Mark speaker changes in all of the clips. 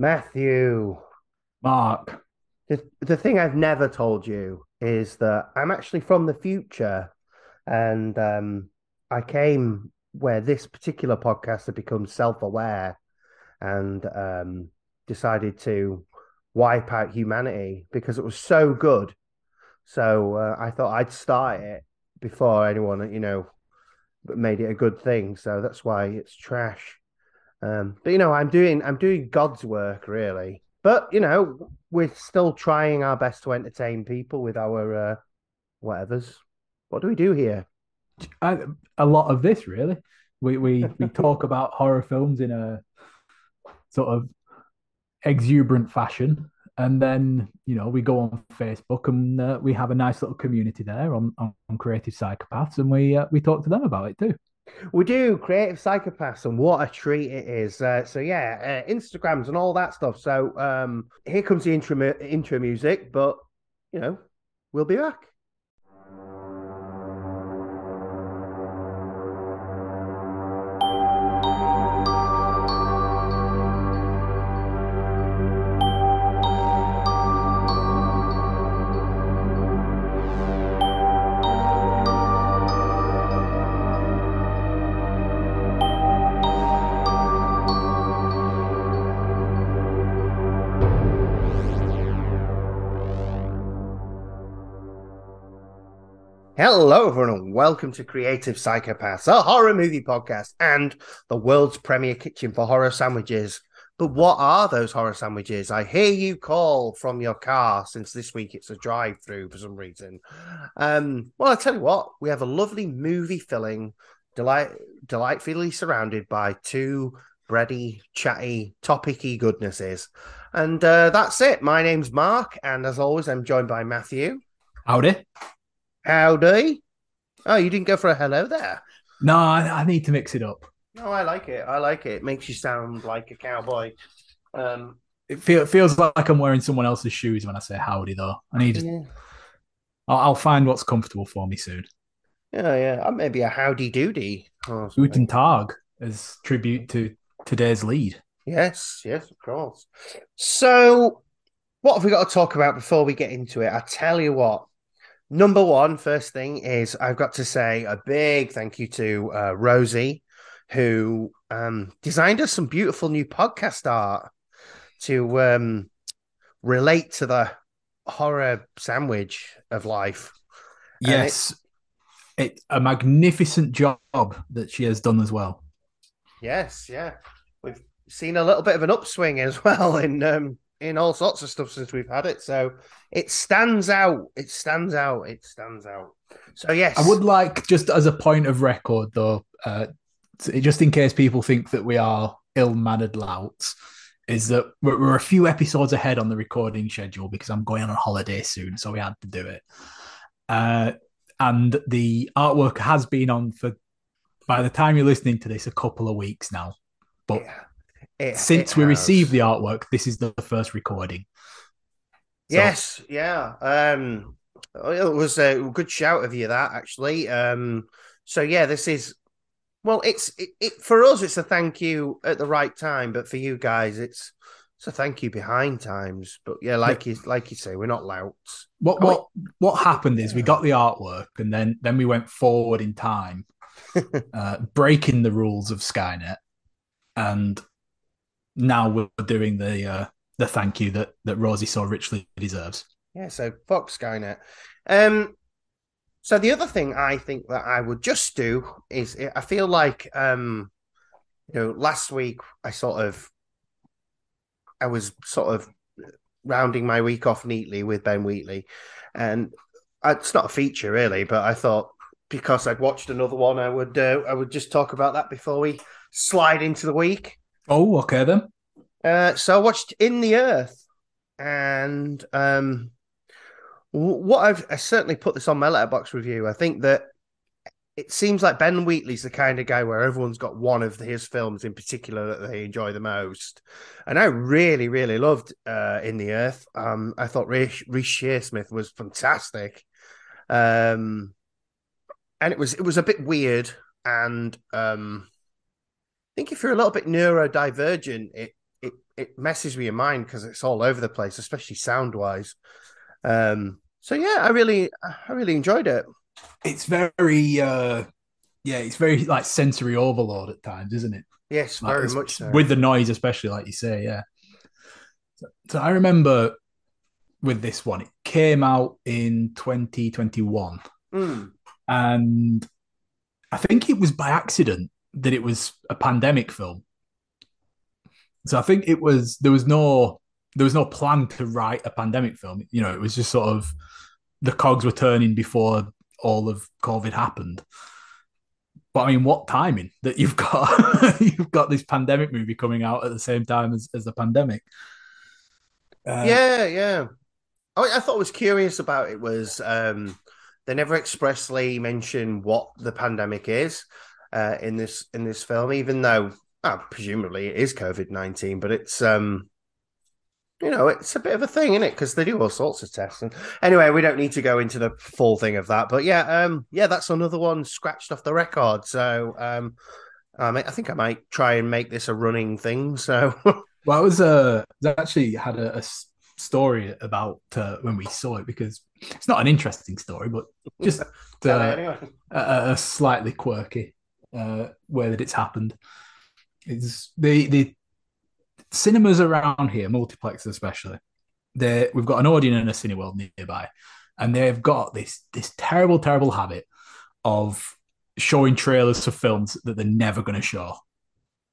Speaker 1: Matthew,
Speaker 2: Mark.
Speaker 1: the, the thing I've never told you is that I'm actually from the future. And um, I came where this particular podcast had become self aware and um, decided to wipe out humanity because it was so good. So uh, I thought I'd start it before anyone, you know, made it a good thing. So that's why it's trash. Um, but you know, I'm doing I'm doing God's work really. But you know, we're still trying our best to entertain people with our uh, whatevers. What do we do here?
Speaker 2: I, a lot of this, really. We we we talk about horror films in a sort of exuberant fashion, and then you know we go on Facebook and uh, we have a nice little community there on on, on creative psychopaths, and we uh, we talk to them about it too.
Speaker 1: We do creative psychopaths, and what a treat it is. Uh, so yeah, uh, Instagrams and all that stuff. So um, here comes the intro intro music, but you know, we'll be back. Hello, everyone, and welcome to Creative Psychopaths, a horror movie podcast and the world's premier kitchen for horror sandwiches. But what are those horror sandwiches? I hear you call from your car since this week it's a drive through for some reason. Um, well, I tell you what, we have a lovely movie filling, delight, delightfully surrounded by two bready, chatty, topicky goodnesses. And uh, that's it. My name's Mark, and as always, I'm joined by Matthew.
Speaker 2: Howdy.
Speaker 1: Howdy. Oh, you didn't go for a hello there.
Speaker 2: No, I, I need to mix it up.
Speaker 1: No, I like it. I like it. It makes you sound like a cowboy. Um,
Speaker 2: It feel, feels like I'm wearing someone else's shoes when I say howdy, though. I need.
Speaker 1: yeah,
Speaker 2: I'll, I'll find what's comfortable for me soon.
Speaker 1: yeah, yeah. Uh, Maybe a howdy doody.
Speaker 2: Guten Tag as tribute to today's lead.
Speaker 1: Yes, yes, of course. So, what have we got to talk about before we get into it? I tell you what. Number one, first thing is I've got to say a big thank you to uh, Rosie, who um, designed us some beautiful new podcast art to um, relate to the horror sandwich of life.
Speaker 2: Yes, it, a magnificent job that she has done as well.
Speaker 1: Yes, yeah. We've seen a little bit of an upswing as well in um in all sorts of stuff since we've had it. So it stands out. It stands out. It stands out. So yes.
Speaker 2: I would like, just as a point of record, though, uh, just in case people think that we are ill-mannered louts, is that we're, we're a few episodes ahead on the recording schedule because I'm going on holiday soon, so we had to do it. Uh, and the artwork has been on for, by the time you're listening to this, a couple of weeks now. But
Speaker 1: Yeah, it-
Speaker 2: since
Speaker 1: it
Speaker 2: we
Speaker 1: has.
Speaker 2: received the artwork, this is the first recording. So-
Speaker 1: Yes, yeah. Um it was a good shout of you that actually. Um so yeah, this is well it's it, it for us it's a thank you at the right time, but for you guys it's it's a thank you behind times. But yeah, like you like you say, we're not louts.
Speaker 2: What
Speaker 1: Oh,
Speaker 2: what what happened is we got the artwork and then then we went forward in time, uh, breaking the rules of Skynet, and now we're doing the uh, the thank you that that Rosie so richly deserves.
Speaker 1: Yeah, so fuck Skynet. Um, so the other thing I think that I would just do is I feel like um, you know, last week I sort of I was sort of rounding my week off neatly with Ben Wheatley, and it's not a feature really, but I thought because I'd watched another one, I would uh, I would just talk about that before we slide into the week.
Speaker 2: Oh, okay then.
Speaker 1: Uh, so I watched In the Earth, and um, what I've I certainly put this on my Letterboxd review. I think that it seems like Ben Wheatley's the kind of guy where everyone's got one of his films in particular that they enjoy the most, and I really, really loved uh, In the Earth. Um, I thought Reece Shearsmith was fantastic, um, and it was it was a bit weird, and um, think if you're a little bit neurodivergent, it it it messes with your mind because it's all over the place, especially sound wise. Um, so yeah, I really, I really enjoyed it.
Speaker 2: It's very, uh, yeah, it's very like sensory overload at times, isn't it?
Speaker 1: Yes,
Speaker 2: Like,
Speaker 1: very much so.
Speaker 2: with the noise, especially like you say, yeah. So, so I remember with this one, it came out in 2021,
Speaker 1: Mm.
Speaker 2: and I think it was by accident that it was a pandemic film. So I think it was there was no there was no plan to write a pandemic film. You know, it was just sort of the cogs were turning before all of COVID happened. But I mean, what timing that you've got you've got this pandemic movie coming out at the same time as, as the pandemic. Uh,
Speaker 1: yeah, yeah. I, I thought was curious about it was um, they never expressly mention what the pandemic is uh, in this in this film, even though well, presumably it is COVID nineteen, but it's um, you know it's a bit of a thing, isn't it? Because they do all sorts of tests. And anyway, we don't need to go into the full thing of that, but yeah, um, yeah, that's another one scratched off the record. So um, I, mean, I think I might try and make this a running thing. So.
Speaker 2: Well, I was uh, actually had a story about uh, when we saw it because it's not an interesting story, but just uh,
Speaker 1: anyway.
Speaker 2: a, a slightly quirky uh, way that it's happened. It's the the cinemas around here, multiplexes especially. They we've got an Odeon and a Cineworld nearby, and they've got this this terrible, terrible habit of showing trailers for films that they're never going to show.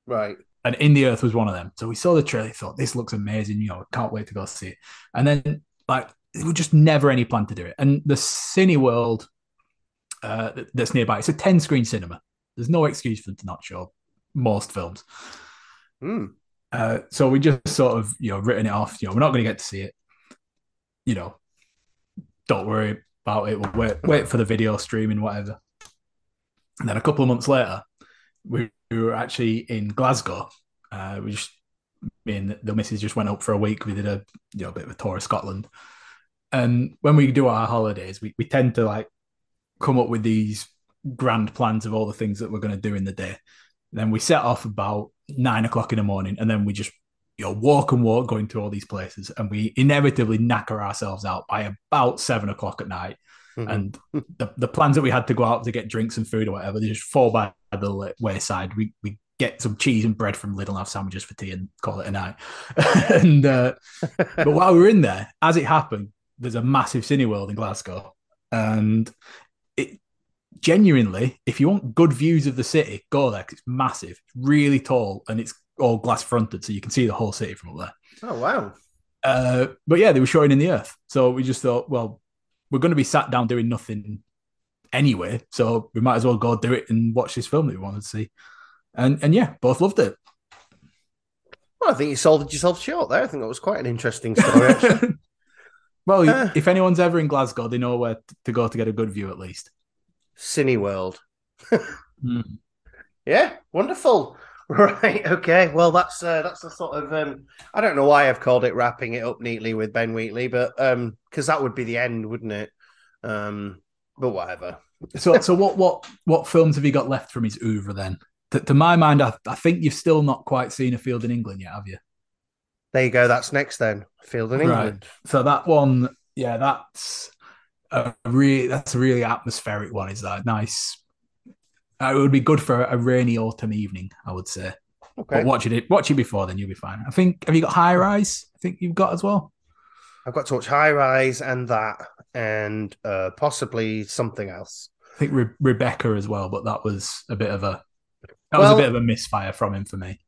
Speaker 1: Right.
Speaker 2: And In the Earth was one of them. So we saw the trailer, thought this looks amazing. You know, can't wait to go see it. And then like there was just never any plan to do it. And the Cineworld uh, that's nearby, it's a ten screen cinema. There's no excuse for them to not show most films.
Speaker 1: Hmm.
Speaker 2: Uh, so we just sort of, you know, written it off. You know, we're not going to get to see it. You know, don't worry about it. We'll wait, wait for the video streaming, whatever. And then a couple of months later, we, we were actually in Glasgow. Uh, we just, me and the missus just went up for a week. We did a, you know, a bit of a tour of Scotland. And when we do our holidays, we, we tend to like come up with these grand plans of all the things that we're going to do in the day. Then we set off about nine o'clock in the morning, and then we just you know walk and walk going to all these places, and we inevitably knacker ourselves out by about seven o'clock at night.
Speaker 1: Mhm.
Speaker 2: And the, the plans that we had to go out to get drinks and food or whatever, they just fall by the wayside. We we get some cheese and bread from Lidl and have sandwiches for tea and call it a night. and uh, but while we were in there, as it happened, there's a massive Cineworld in Glasgow, and genuinely, if you want good views of the city, go there 'cause it's massive, it's really tall, and it's all glass fronted, so you can see the whole city from up there.
Speaker 1: Oh wow.
Speaker 2: Uh, but yeah, they were showing in the Earth, so we just thought, well, we're going to be sat down doing nothing anyway, so we might as well go do it and watch this film that we wanted to see. And and yeah, both loved it.
Speaker 1: Well, I think you sold yourself short there. I think that was quite an interesting story. Actually.
Speaker 2: well,
Speaker 1: Uh.
Speaker 2: if anyone's ever in Glasgow, they know where to go to get a good view at least.
Speaker 1: Cineworld.
Speaker 2: Mm.
Speaker 1: Yeah, wonderful. Right. Okay. Well, that's uh, that's the sort of um, I don't know why I've called it wrapping it up neatly with Ben Wheatley, but um, because that would be the end, wouldn't it? Um, but whatever.
Speaker 2: So, so what, what, what films have you got left from his oeuvre then? To, to my mind, I, I think you've still not quite seen a field in England yet, have you?
Speaker 1: There you go. That's next then. Field in
Speaker 2: Right.
Speaker 1: England.
Speaker 2: So that one, yeah, that's a really that's a really atmospheric one. Is that nice? Uh, it would be good for a rainy autumn evening, I would say.
Speaker 1: Okay.
Speaker 2: But watching it, watch it before, then you'll be fine. I think. Have you got High Rise? I think you've got as well.
Speaker 1: I've got to watch High Rise and that, and uh, possibly something else.
Speaker 2: I think Re- Rebecca as well, but that was a bit of a that
Speaker 1: Well-
Speaker 2: was a bit of a misfire from him for me.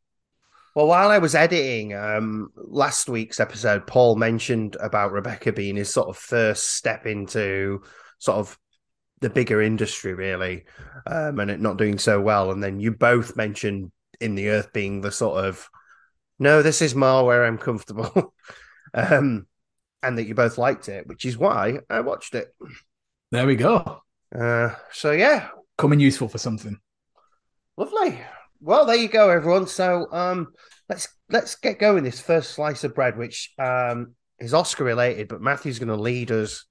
Speaker 1: Well, while I was editing um, last week's episode, Paul mentioned about Rebecca being his sort of first step into sort of the bigger industry, really, um, and it not doing so well. And then you both mentioned In the Earth being the sort of no, this is more where I'm comfortable, um, and that you both liked it, which is why I watched it.
Speaker 2: There we go.
Speaker 1: Uh, so yeah,
Speaker 2: Coming useful for something.
Speaker 1: Lovely. Well, there you go, everyone. So um, let's let's get going. This first slice of bread, which um, is Oscar related, but Matthew's going to lead us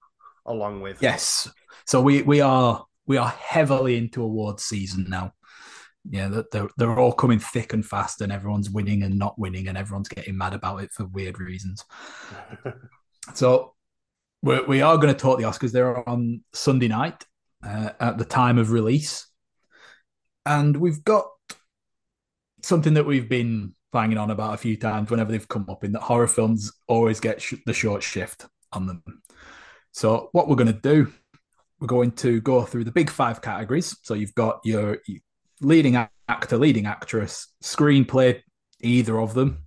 Speaker 1: along with.
Speaker 2: Yes. So we we are we are heavily into awards season now. Yeah, they're they're all coming thick and fast, and everyone's winning and not winning, and everyone's getting mad about it for weird reasons. so we're, we are going to talk the Oscars. They're on Sunday night uh, at the time of release, and we've got something that we've been banging on about a few times whenever they've come up in that horror films always get sh- the short shift on them. So what we're going to do, we're going to go through the big five categories. So you've got your, leading actor, leading actress, screenplay, either of them,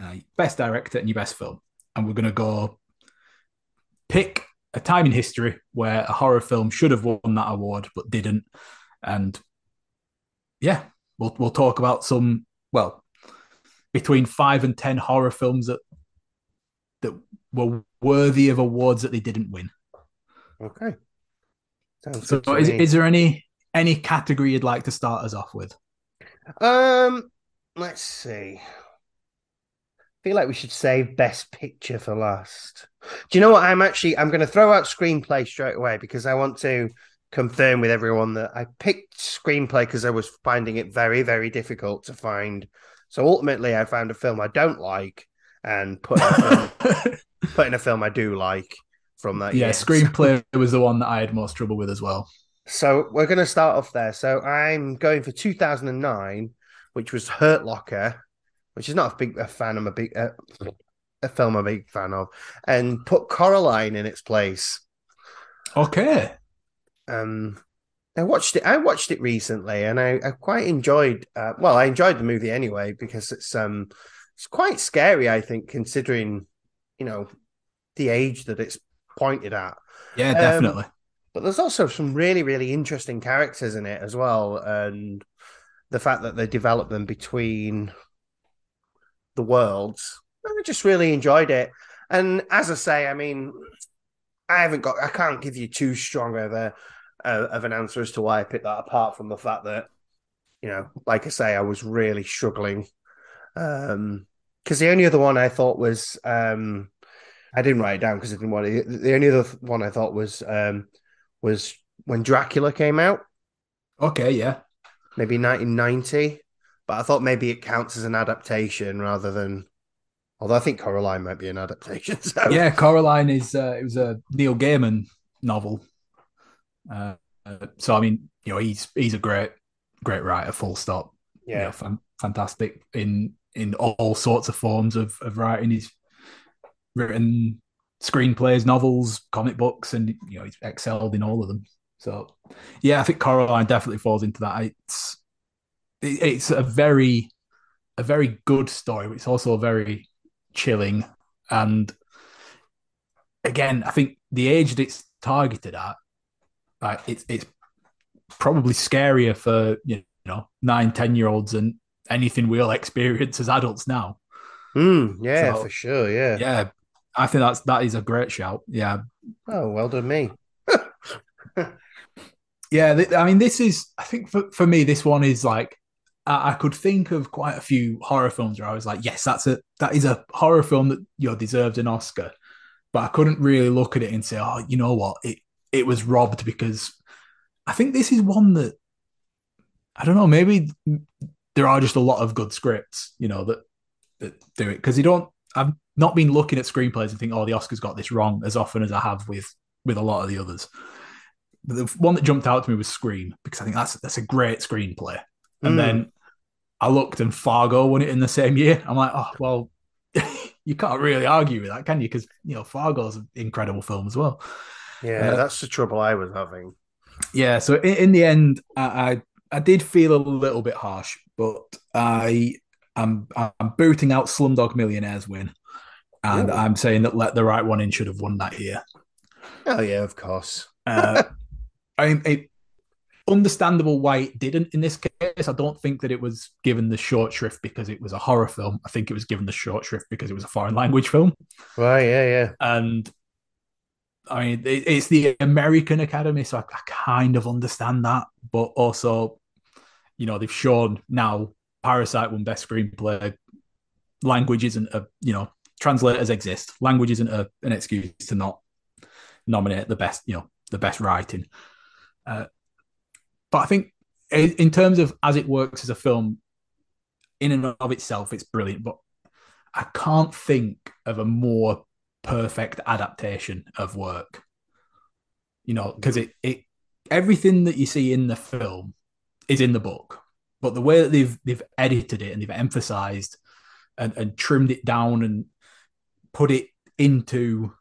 Speaker 2: uh, best director, and your best film. And we're going to go pick a time in history where a horror film should have won that award but didn't. And yeah, we'll we'll talk about some well between five and ten horror films that that were worthy of awards that they didn't win.
Speaker 1: Okay.
Speaker 2: Sounds so is, is there any any category you'd like to start us off with?
Speaker 1: Um, let's see. I feel like we should save best picture for last. Do you know what? I'm actually I'm going to throw out screenplay straight away because I want to confirm with everyone that I picked screenplay because I was finding it very very difficult to find so ultimately, I found a film I don't like and put in a film, put in a film I do like from that.
Speaker 2: Yeah,
Speaker 1: year.
Speaker 2: screenplay was the one that I had most trouble with as well.
Speaker 1: So we're going to start off there. So I'm going for 2009, which was Hurt Locker, which is not a big a fan. I'm a big uh, a film I'm a big fan of, and put Coraline in its place.
Speaker 2: Okay.
Speaker 1: Um, I watched it. I watched it recently, and I, I quite enjoyed. Uh, well, I enjoyed the movie anyway because it's um it's quite scary. I think considering you know the age that it's pointed at.
Speaker 2: Yeah, definitely. Um,
Speaker 1: but there's also some really really interesting characters in it as well, and the fact that they develop them between the worlds. I just really enjoyed it. And as I say, I mean, I haven't got. I can't give you too strong of a uh, of an answer as to why I picked that, apart from the fact that, you know, like I say, I was really struggling. Um, because the only other one I thought was, um, I didn't write it down because I didn't want it. The only other one I thought was, um, was when Dracula came out.
Speaker 2: Okay, yeah,
Speaker 1: maybe 1990, but I thought maybe it counts as an adaptation rather than. Although I think Coraline might be an adaptation. So.
Speaker 2: Yeah, Coraline is uh, it was a Neil Gaiman novel. Uh, so I mean, you know, he's he's a great great writer. Full stop.
Speaker 1: Yeah,
Speaker 2: you know, fan, fantastic in in all sorts of forms of of writing. He's written screenplays, novels, comic books, and you know he's excelled in all of them. So yeah, I think Coraline definitely falls into that. It's it's a very a very good story, but it's also very chilling. And again, I think the age that it's targeted at like it's it's probably scarier for you know nine ten year olds than anything we'll experience as adults now.
Speaker 1: Mm, yeah so, for sure yeah.
Speaker 2: yeah i think that's that is a great shout yeah.
Speaker 1: Oh well done me.
Speaker 2: Yeah th- i mean this is i think for, for me this one is like I, I could think of quite a few horror films where i was like yes that's a that is a horror film that you know deserved an oscar. But i couldn't really look at it and say oh you know what? It it was robbed because I think this is one that I don't know. Maybe there are just a lot of good scripts, you know, that that do it because you don't. I've not been looking at screenplays and think, oh, the Oscars got this wrong as often as I have with with a lot of the others. But the one that jumped out to me was Scream because I think that's that's a great screenplay. And mm. then I looked and Fargo won it in the same year. I'm like, oh well, you can't really argue with that, can you? Because you know Fargo's an incredible film as well.
Speaker 1: Yeah, uh, that's the trouble I was having.
Speaker 2: Yeah, so in, in the end, I, I, I did feel a little bit harsh, but I I'm, I'm booting out Slumdog Millionaire's win, and Ooh. I'm saying that Let the Right One In should have won that year.
Speaker 1: Oh yeah, of course.
Speaker 2: uh, I mean, it, understandable why it didn't in this case. I don't think that it was given the short shrift because it was a horror film. I think it was given the short shrift because it was a foreign language film.
Speaker 1: Right, yeah, yeah.
Speaker 2: And I mean, it's the American Academy, so I, I, kind of understand that. But also, you know, they've shown now Parasite won Best Screenplay. Language isn't a, you know, translators exist. Language isn't a, an excuse to not nominate the best, you know, the best writing. Uh, but I think in terms of as it works as a film, in and of itself, it's brilliant. But I can't think of a more perfect adaptation of work. You know, because it it everything that you see in the film is in the book, but the way that they've they've edited it and they've emphasized and, and trimmed it down and put it into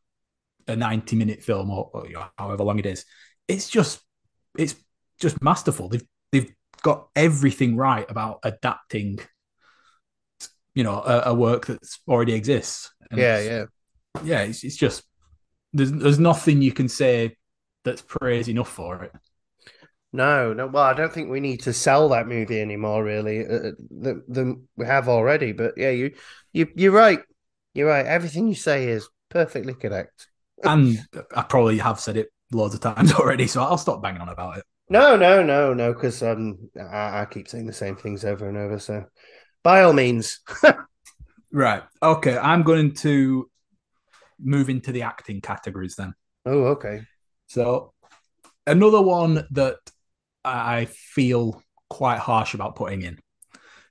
Speaker 2: a 90 minute film or, or you know, however long it is it's just it's just masterful. They've they've got everything right about adapting you know a, a work that's already exists.
Speaker 1: And yeah yeah
Speaker 2: yeah it's, it's just there's there's nothing you can say that's praise enough for it
Speaker 1: no, no. Well, I don't think we need to sell that movie anymore, really, uh, than, than we have already. But yeah, you, you, you're right. You're right. Everything you say is perfectly correct.
Speaker 2: and I probably have said it loads of times already, so I'll stop banging on about it.
Speaker 1: No, no, no, no, because um, I, I, keep saying the same things over and over. So, by all means.
Speaker 2: right. Okay. I'm going to move into the acting categories then.
Speaker 1: Oh, okay.
Speaker 2: So, another one that I feel quite harsh about putting in,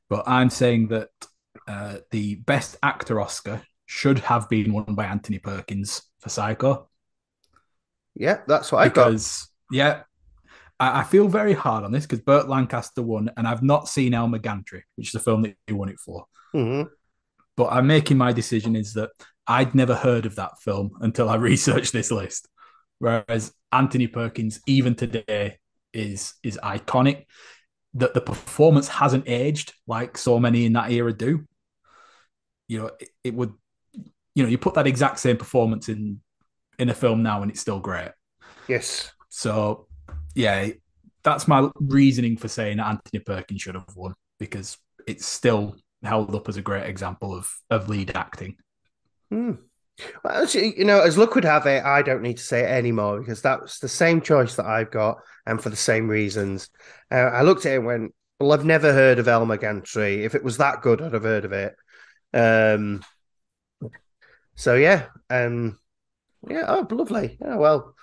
Speaker 2: but I'm saying that uh, the best actor Oscar should have been won by Anthony Perkins for Psycho.
Speaker 1: Yeah, that's what I because,
Speaker 2: got. Yeah, I, I, feel very hard on this because Burt Lancaster won, and I've not seen Elmer Gantry, which is the film that he won it for.
Speaker 1: Mm-hmm.
Speaker 2: But I'm making my decision is that I'd never heard of that film until I researched this list. Whereas Anthony Perkins, even today, is is iconic. That the performance hasn't aged like so many in that era do. You know, it, it would you know, you put that exact same performance in in a film now and it's still great.
Speaker 1: Yes.
Speaker 2: So yeah, that's my reasoning for saying Anthony Perkins should have won because it's still held up as a great example of of lead acting.
Speaker 1: Hmm. Well, you know, as luck would have it, I don't need to say it anymore because that's the same choice that I've got, and for the same reasons. Uh, I looked at it and went, "Well, I've never heard of Elmer Gantry. If it was that good, I'd have heard of it." Um, so yeah, um, yeah, oh, lovely. Yeah, well,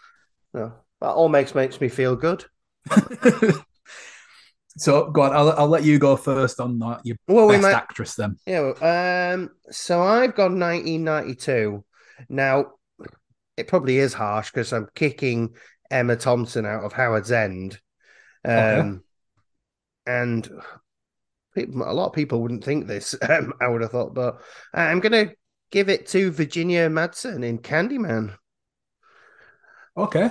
Speaker 1: no, that all makes makes me feel good.
Speaker 2: so go on, I'll, I'll let you go first on that. Your well, best might, actress, then.
Speaker 1: Yeah. Um. So I've got 1992. Now, it probably is harsh because I'm kicking Emma Thompson out of Howard's End. Um, okay. and people, a lot of people wouldn't think this. Um, I would have thought, but I'm going to give it to Virginia Madsen in Candyman.
Speaker 2: Okay.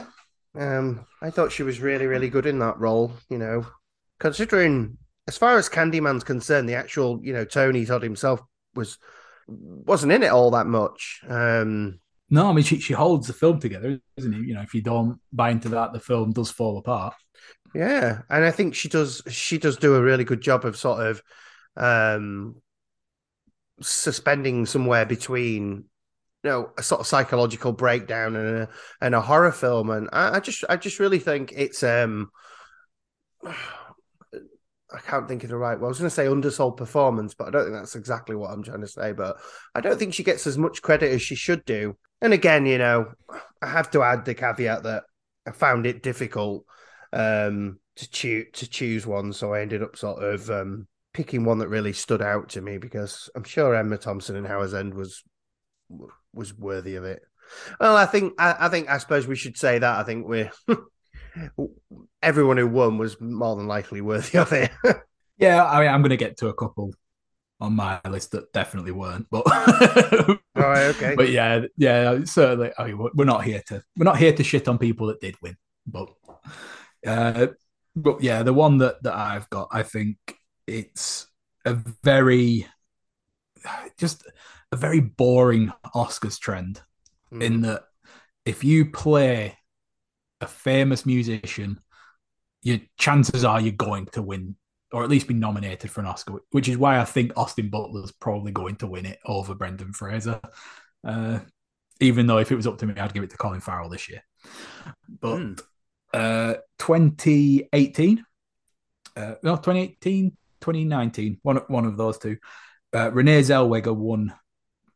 Speaker 1: Um, I thought she was really, really good in that role. You know, considering as far as Candyman's concerned, the actual, you know, Tony Todd himself was wasn't in it all that much. Um,
Speaker 2: no, I mean she she holds the film together, isn't it? You know, if you don't buy into that, the film does fall apart.
Speaker 1: Yeah, and I think she does. She does do a really good job of sort of um, suspending somewhere between you know a sort of psychological breakdown and a, and a horror film and I, I just i just really think it's um I can't think of the right. Well, I was going to say undersold performance, but I don't think that's exactly what I'm trying to say. But I don't think she gets as much credit as she should do. And again, you know, I have to add the caveat that I found it difficult um, to choose to choose one, so I ended up sort of um, picking one that really stood out to me because I'm sure Emma Thompson in Howard's End was was worthy of it. Well, I think I, I think I suppose we should say that. I think we're everyone who won was more than likely worthy of it.
Speaker 2: yeah, I mean, I'm going to get to a couple on my list that definitely weren't, but
Speaker 1: all right, okay.
Speaker 2: But yeah, yeah, certainly. I mean, we're not here to we're not here to shit on people that did win, but uh, but yeah, the one that that I've got, I think it's a very just a very boring Oscars trend mm. in that if you play a famous musician, your chances are you're going to win or at least be nominated for an Oscar, which is why I think Austin Butler's probably going to win it over Brendan Fraser. Uh, even though if it was up to me, I'd give it to Colin Farrell this year. But mm. uh, 2018, uh, no, 2018, 2019, one, one of those two. Uh, Renee Zellweger won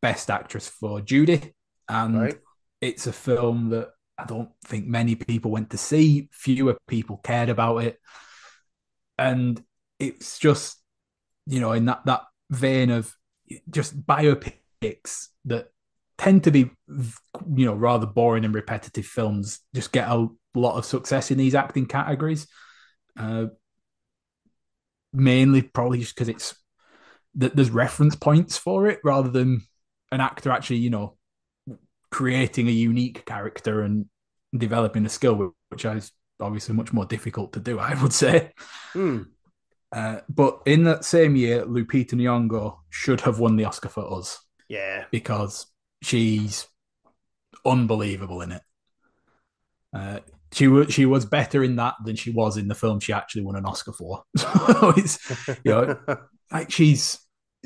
Speaker 2: Best Actress for Judy, and right. it's a film that I don't think many people went to see. Fewer people cared about it. and it's just you know in that that vein of just biopics that tend to be you know rather boring and repetitive films just get a lot of success in these acting categories uh, mainly probably just because it's that there's reference points for it rather than an actor actually you know creating a unique character and developing a skill which is obviously much more difficult to do i would say
Speaker 1: Hmm.
Speaker 2: uh, but in that same year lupita nyong'o should have won the oscar for us
Speaker 1: Yeah.
Speaker 2: because she's unbelievable in it. Uh, she was she was better in that than she was in the film she actually won an Oscar for. so it's you know like she's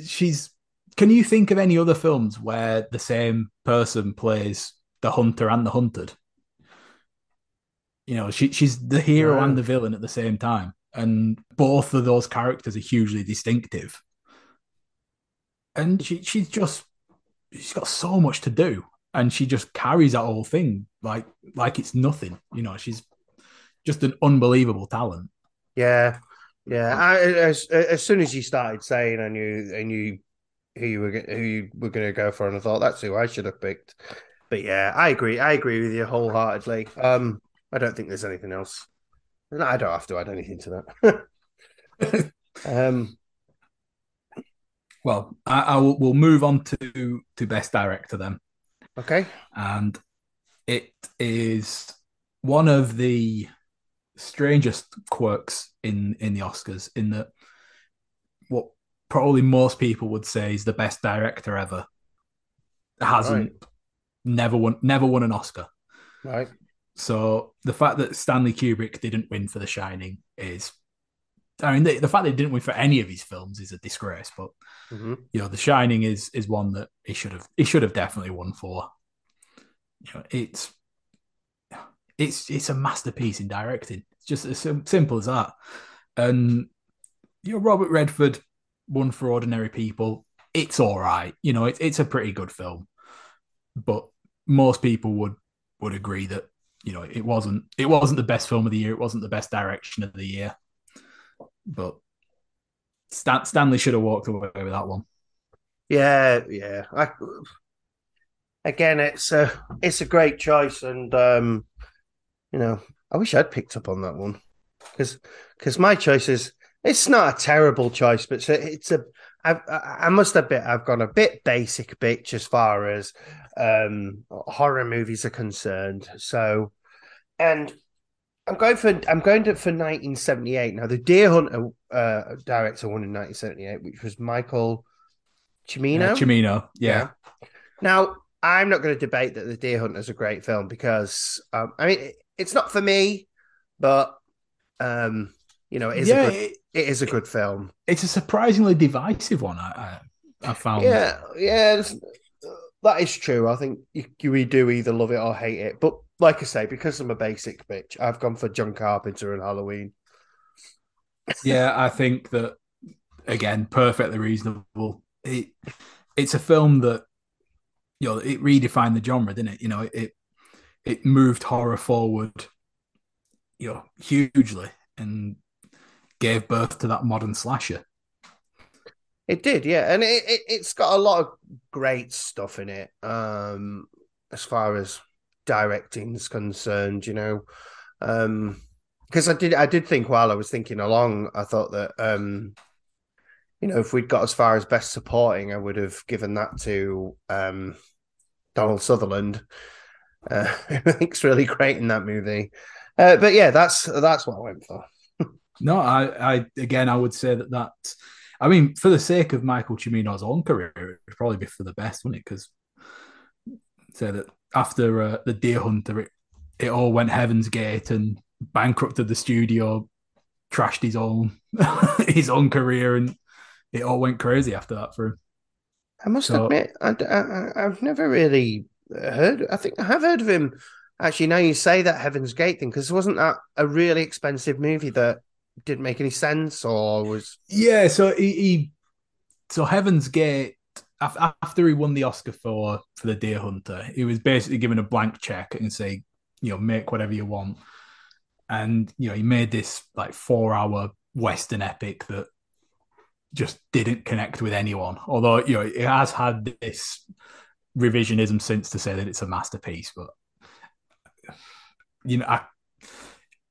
Speaker 2: she's. Can you think of any other films where the same person plays the hunter and the hunted? You know, she she's the hero
Speaker 1: Yeah.
Speaker 2: and the villain at the same time, and both of those characters are hugely distinctive. And she she's just she's got so much to do, and she just carries that whole thing like like it's nothing. You know, she's just an unbelievable talent.
Speaker 1: Yeah, yeah. I, as as soon as you started saying, I knew I knew who you were who you were going to go for, and I thought that's who I should have picked. But yeah, I agree. I agree with you wholeheartedly. Um, I don't think there's anything else. No, I don't have to add anything to that. um,
Speaker 2: Well, I, I will we'll move on to to best director then,
Speaker 1: okay.
Speaker 2: and it is one of the strangest quirks in in the Oscars in that what probably most people would say is the best director ever hasn't never won never won an Oscar.
Speaker 1: Right.
Speaker 2: So the fact that Stanley Kubrick didn't win for The Shining is, I mean, the, the fact that he didn't win for any of his films is a disgrace. But
Speaker 1: hmm
Speaker 2: you know, The Shining is is one that he should have he should have definitely won for. You know, it's it's it's a masterpiece in directing. It's just as sim- simple as that. And you know, Robert Redford won for Ordinary People. It's all right. You know, it's it's a pretty good film, but most people would would agree that you know it wasn't it wasn't the best film of the year. It wasn't the best direction of the year. But Stan, Stanley should have walked away with that one.
Speaker 1: Yeah, yeah. I, again, it's a it's a great choice, and um, you know, I wish I'd picked up on that one because because my choice is it's not a terrible choice, but it's a, it's a I, I must admit I've gone a bit basic bitch as far as um horror movies are concerned. So, and I'm going for I'm going to for 1978 now. The Deer Hunter uh, director won in 1978, which was Michael Cimino.
Speaker 2: Uh, Cimino, yeah.
Speaker 1: Now, I'm not going to debate that The Deer Hunter is a great film because, um, I mean, it- it's not for me, but, um, you know, it is,
Speaker 2: yeah,
Speaker 1: a good,
Speaker 2: it-
Speaker 1: it is a good film.
Speaker 2: it's a surprisingly divisive one. I I, I found.
Speaker 1: Yeah, yeah, that is true. I think you, you do either love it or hate it. But like I say, because I'm a basic bitch, I've gone for John Carpenter and Halloween.
Speaker 2: yeah, I think that again, perfectly reasonable. It it's a film that you know it redefined the genre, didn't it? You know, it it moved horror forward, you know, hugely and gave birth to that modern slasher.
Speaker 1: It did, yeah, and it, it it's got a lot of great stuff in it. Um, as far as directing is concerned, you know, um, because I did I did think while I was thinking along, I thought that um, you know, if we'd got as far as best supporting, I would have given that to um Donald Sutherland. Uh, I think's really great in that movie. Uh, but yeah, that's that's what I went for.
Speaker 2: No, I, I again, I would say that that. I mean, for the sake of Michael Cimino's own career, it would probably be for the best, wouldn't it? Because say that after uh, the Deer Hunter, it, it all went Heaven's Gate and bankrupted the studio, trashed his own his own career, and it all went crazy after that for him.
Speaker 1: I must
Speaker 2: So-
Speaker 1: admit, I, I, I've never really heard. I think I have heard of him. Actually, now you say that Heaven's Gate thing, because wasn't that a really expensive movie that didn't make any sense, or was
Speaker 2: Yeah, so he, he so Heaven's Gate after he won the Oscar for for the Deer Hunter, he was basically given a blank check and say, you know, make whatever you want. And you know, he made this like four hour western epic that just didn't connect with anyone. Although you know it has had this revisionism since to say that it's a masterpiece, but you know, I,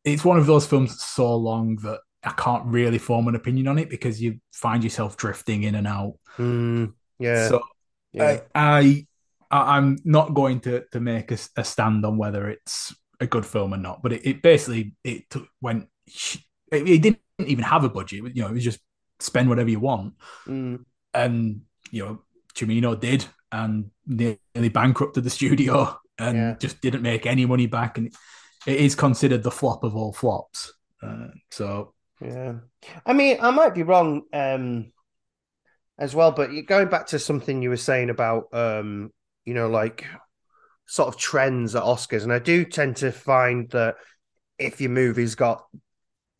Speaker 2: it's one of those films so long that I can't really form an opinion on it because you find yourself drifting in and out.
Speaker 1: Mm, yeah.
Speaker 2: So
Speaker 1: yeah.
Speaker 2: I, I I'm not going to to make a, a, stand on whether it's a good film or not, but it, it basically it went. It, it, didn't even have a budget. You know, it was just spend whatever you want,
Speaker 1: mm.
Speaker 2: and you know, Cimino did, and nearly bankrupted the studio, and
Speaker 1: Yeah.
Speaker 2: just didn't make any money back, and it is considered the flop of all flops. Uh, so
Speaker 1: Yeah. I mean, I might be wrong um as well, but going back to something you were saying about um, you know, like sort of trends at Oscars, and I do tend to find that if your movie's got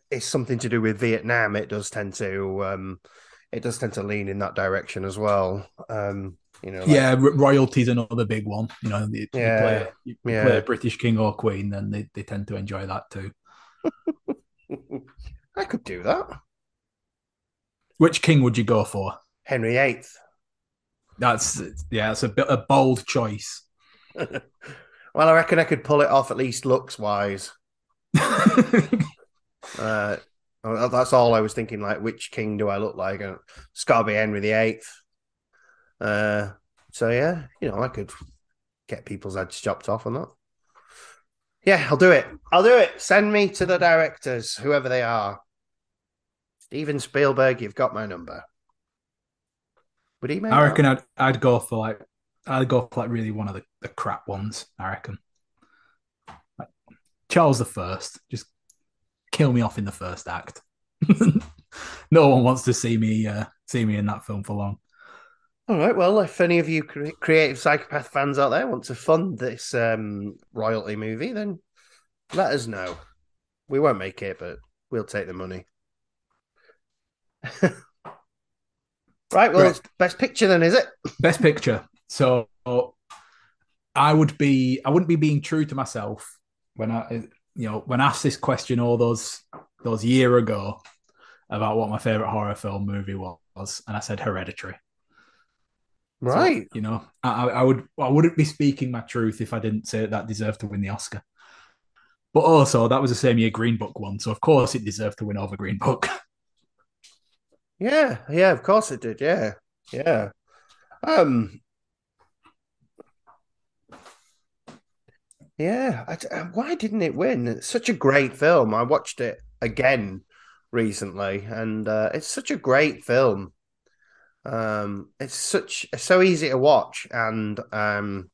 Speaker 1: it's something to do with Vietnam, it does tend to um it does tend to lean in that direction as well. Um, you know, like-
Speaker 2: yeah, ro- royalty's another big one. You know, you, you play, you
Speaker 1: Yeah.
Speaker 2: play a British king or queen, then they, they tend to enjoy that too.
Speaker 1: I could do that.
Speaker 2: Which king would you go for?
Speaker 1: Henry VIII.
Speaker 2: That's yeah, it's a bit a bold choice.
Speaker 1: Well, I reckon I could pull it off at least looks wise. Uh, that's all I was thinking. Like, which king do I look like? And It's got to be Henry VIII. Uh, so yeah, you know, I could get people's heads chopped off on that. Yeah, I'll do it. I'll do it. Send me to the directors, whoever they are. Steven Spielberg, you've got my number. Would he make?
Speaker 2: I reckon I'd I'd go for like I'd go for like really one of the, the crap ones. I reckon like Charles the First. Just kill me off in the first act. no one wants to see me uh, see me in that film for long.
Speaker 1: All right. Well, if any of you creative psychopath fans out there want to fund this um, royalty movie, then let us know. We won't make it, but we'll take the money. right. Well,
Speaker 2: Right.
Speaker 1: it's best picture then, is it?
Speaker 2: Best picture. So I would be I wouldn't be being true to myself when I you know when asked this question all those those year ago about what my favorite horror film movie was, and I said Hereditary. So,
Speaker 1: Right.
Speaker 2: you know, I, I would I wouldn't be speaking my truth if I didn't say that that deserved to win the Oscar. But also, that was the same year Green Book won, so of course it deserved to win over Green Book.
Speaker 1: Yeah. Yeah. Of course it did. Yeah. Yeah. Um. Yeah. I uh, why didn't it win? It's such a great film. I watched it again recently, and uh, it's such a great film. Um, it's such it's so easy to watch and um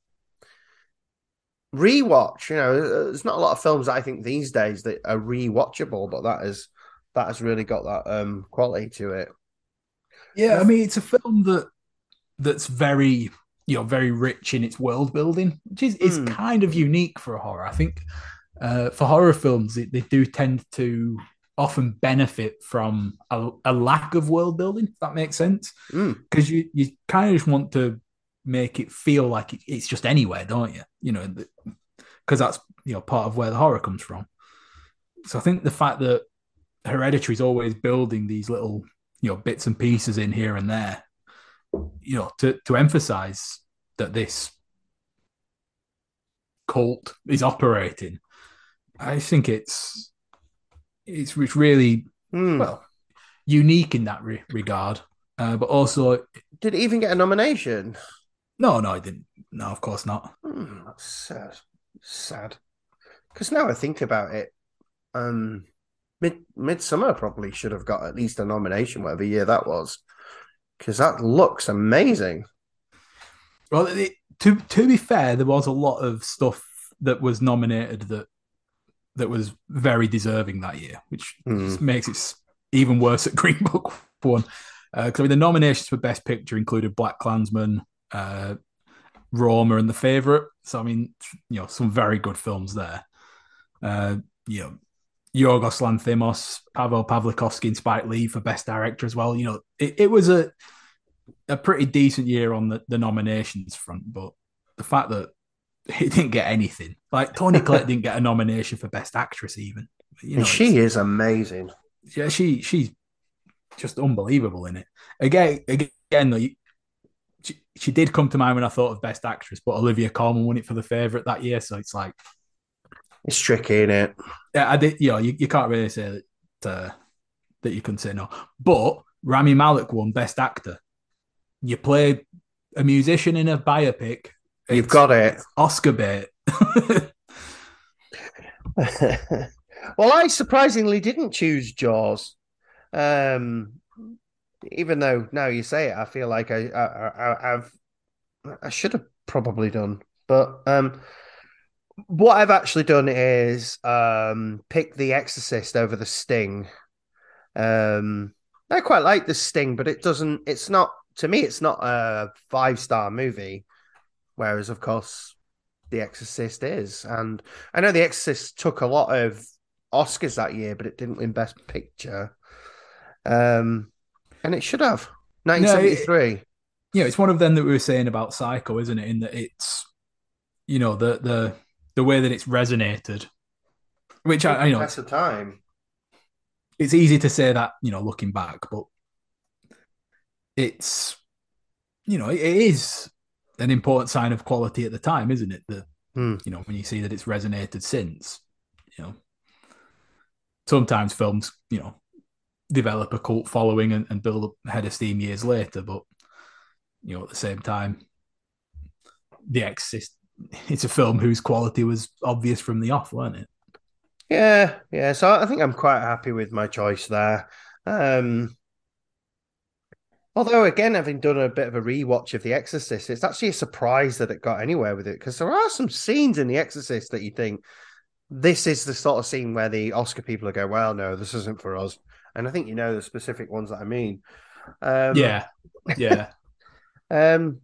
Speaker 1: rewatch. You know, there's not a lot of films I think these days that are rewatchable, but that is that has really got that um quality to it.
Speaker 2: Yeah, I mean, it's a film that that's very you know very rich in its world building, which is is
Speaker 1: Hmm.
Speaker 2: kind of unique for a horror. I think uh, for horror films, they, they do tend to often benefit from a, a lack of world building. If that makes sense,
Speaker 1: Mm.
Speaker 2: because you you kind of just want to make it feel like it's just anywhere, don't you? You know, because that's you know part of where the horror comes from. So I think the fact that Hereditary is always building these little you know bits and pieces in here and there, you know, to to emphasize that this cult is operating. I think it's it's, it's really
Speaker 1: Mm.
Speaker 2: well unique in that re- regard, uh, but also
Speaker 1: Did it even get a nomination?
Speaker 2: no, no, I didn't. No, of course not.
Speaker 1: Hmm, that's sad. Sad. Because now I think about it, um, Mid Midsommar probably should have got at least a nomination, whatever year that was, because that looks amazing.
Speaker 2: Well, it, to to be fair, there was a lot of stuff that was nominated that that was very deserving that year, which just makes it even worse at Green Book won. Because I mean, the nominations for Best Picture included BlacKkKlansman, uh, Roma, and The Favorite. So I mean, you know, some very good films there. Uh, you know, Yorgos Lanthimos, Paweł Pawlikowski, and Spike Lee for Best Director as well. You know, it, it was a a pretty decent year on the, the nominations front, but the fact that he didn't get anything, like Tony Collette didn't get a nomination for Best Actress, even. You know,
Speaker 1: she is amazing.
Speaker 2: yeah, she she's just unbelievable in it. Again, again though, she, she did come to mind when I thought of best actress, but Olivia Colman won it for the favorite that year, so it's like
Speaker 1: it's tricky, isn't it?
Speaker 2: Yeah, I did. You know, you, you can't really say that uh, that you can say no. But Rami Malek won best actor. You play a musician in a biopic.
Speaker 1: You've got it.
Speaker 2: Oscar bait.
Speaker 1: well, I surprisingly didn't choose Jaws. Um, even though now you say it, I feel like I, I, I have I should have probably done, but um, what I've actually done is um pick The Exorcist over The Sting. Um, I quite like The Sting, but it doesn't. It's not to me. It's not a five star movie, whereas of course The Exorcist is, and I know The Exorcist took a lot of Oscars that year, but it didn't win Best Picture. Um, and it should have. 1973. No, it,
Speaker 2: yeah, it's one of them that we were saying about Psycho, isn't it? In that it's, you know, the the the way that it's resonated, which I, I know
Speaker 1: that's the time.
Speaker 2: It's easy to say that, you know, looking back, but it's, you know, it is an important sign of quality at the time, isn't it? That
Speaker 1: hmm.
Speaker 2: you know when you see that it's resonated since, you know, sometimes films, you know, develop a cult following and, and build up head of steam years later. But you know, at the same time, The Exorcist, it's a film whose quality was obvious from the off, wasn't it?
Speaker 1: Yeah, yeah. So I think I'm quite happy with my choice there. Um, although, again, having done a bit of a rewatch of The Exorcist, it's actually a surprise that it got anywhere with it because there are some scenes in The Exorcist that you think this is the sort of scene where the Oscar people are go, well, no, this isn't for us and I think you know the specific ones that I mean. Um,
Speaker 2: yeah, yeah.
Speaker 1: um,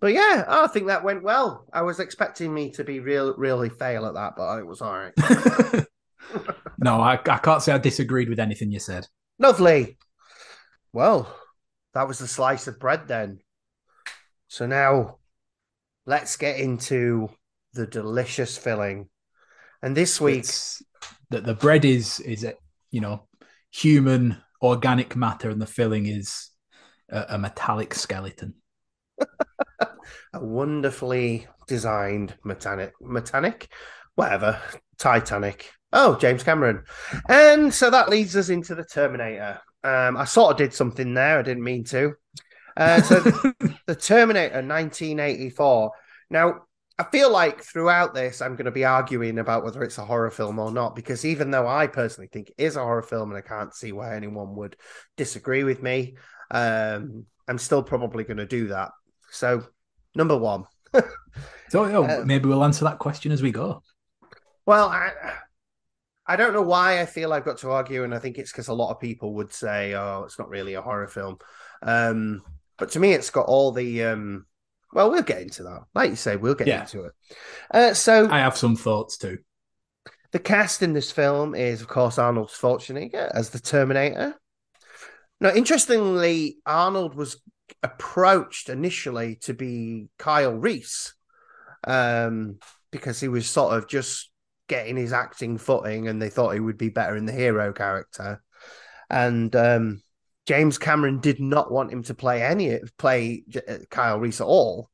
Speaker 1: but yeah, I think that went well. I was expecting me to be real, really fail at that, but it was all right.
Speaker 2: no, I, I can't say I disagreed with anything you said.
Speaker 1: Lovely. Well, that was the slice of bread then. So now let's get into the delicious filling. And this week,
Speaker 2: that the bread is is uh, you know human organic matter, and the filling is a, a metallic skeleton.
Speaker 1: a wonderfully designed metallic Titanic, whatever, Titanic. Oh, James Cameron. And so that leads us into the Terminator. Um, I sort of did something there. I didn't mean to. Uh, so the Terminator 1984. Now, I feel like throughout this, I'm going to be arguing about whether it's a horror film or not, because even though I personally think it is a horror film and I can't see why anyone would disagree with me, um, I'm still probably going to do that. So, number one.
Speaker 2: so, uh, maybe we'll answer that question as we go.
Speaker 1: Well, I, I don't know why I feel I've got to argue, and I think it's because a lot of people would say, "Oh, it's not really a horror film," um, but to me, it's got all the um, well, we'll get into that. Like you say, we'll get yeah. into it. Uh, so
Speaker 2: I have some thoughts too.
Speaker 1: The cast in this film is, of course, Arnold Schwarzenegger as the Terminator. Now, interestingly, Arnold was approached initially to be Kyle Reese um, because he was sort of just getting his acting footing and they thought he would be better in the hero character. And um, James Cameron did not want him to play any play uh, Kyle Reese at all.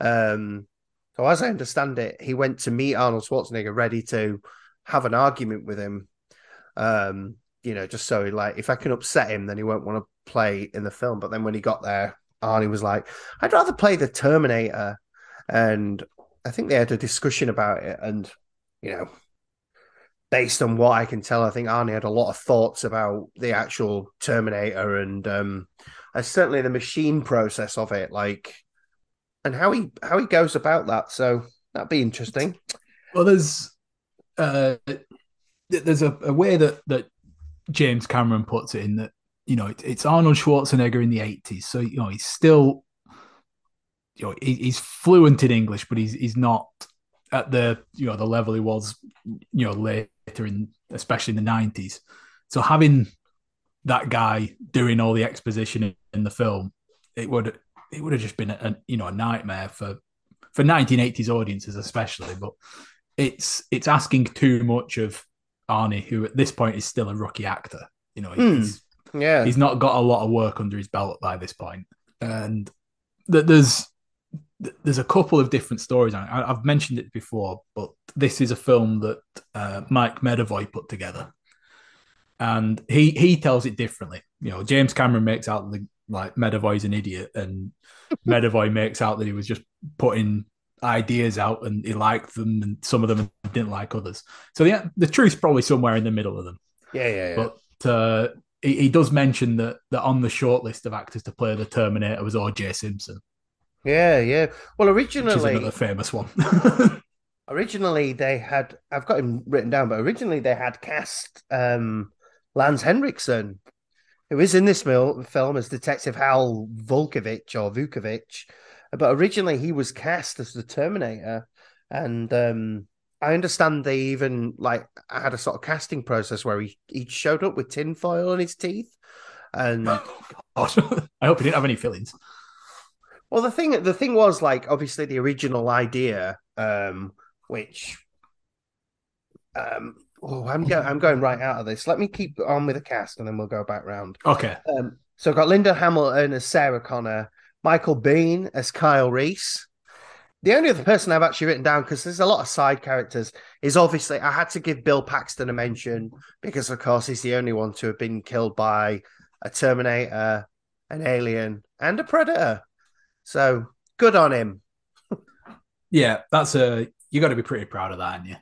Speaker 1: Um, so as I understand it, he went to meet Arnold Schwarzenegger ready to have an argument with him. Um, you know, just so like if I can upset him, then he won't want to play in the film. But then when he got there, Arnie was like, I'd rather play the Terminator. And I think they had a discussion about it. And, you know, based on what I can tell, I think Arnie had a lot of thoughts about the actual Terminator and um, uh, certainly the machine process of it, like and how he how he goes about that. So that'd be interesting.
Speaker 2: Well, there's uh, there's a, a way that that James Cameron puts it in that you know it, it's Arnold Schwarzenegger in the 80s, so you know he's still you know he, he's fluent in English, but he's he's not at the you know the level he was you know later in especially in the 90s so having that guy doing all the exposition in the film it would it would have just been a, you know a nightmare for for 1980s audiences especially but it's it's asking too much of Arnie, who at this point is still a rookie actor. You know,
Speaker 1: Hmm.
Speaker 2: he's
Speaker 1: Yeah.
Speaker 2: he's not got a lot of work under his belt by this point, and that there's there's a couple of different stories. on it. I, I've mentioned it before, but this is a film that uh, Mike Medavoy put together, and he he tells it differently. You know, James Cameron makes out the like Medavoy's an idiot, and Medavoy makes out that he was just putting ideas out and he liked them, and some of them didn't like others. So the the truth's probably somewhere in the middle of them.
Speaker 1: Yeah, yeah, yeah.
Speaker 2: But uh, he, he does mention that that on the short list of actors to play the Terminator was O.J. Simpson,
Speaker 1: yeah, yeah. Well, originally,
Speaker 2: another famous one.
Speaker 1: originally they had I've got him written down, but originally they had cast um Lance Henriksen, who is in this mil- film as Detective Hal Volkovich or Vukovic, but originally he was cast as the Terminator, and um I understand they even like had a sort of casting process where he he showed up with tinfoil in his teeth, and
Speaker 2: I hope he didn't have any fillings.
Speaker 1: Well, the thing the thing was like obviously the original idea, um, which um, oh, I'm go- I'm going right out of this. Let me keep on with the cast, and then we'll go back round.
Speaker 2: Okay,
Speaker 1: Um, so I've got Linda Hamilton as Sarah Connor, Michael Biehn as Kyle Reese. The only other person I've actually written down because there's a lot of side characters is obviously I had to give Bill Paxton a mention because of course he's the only one to have been killed by a Terminator, an alien, and a predator. So good on him.
Speaker 2: yeah, that's a you got to be pretty proud of that, aren't you?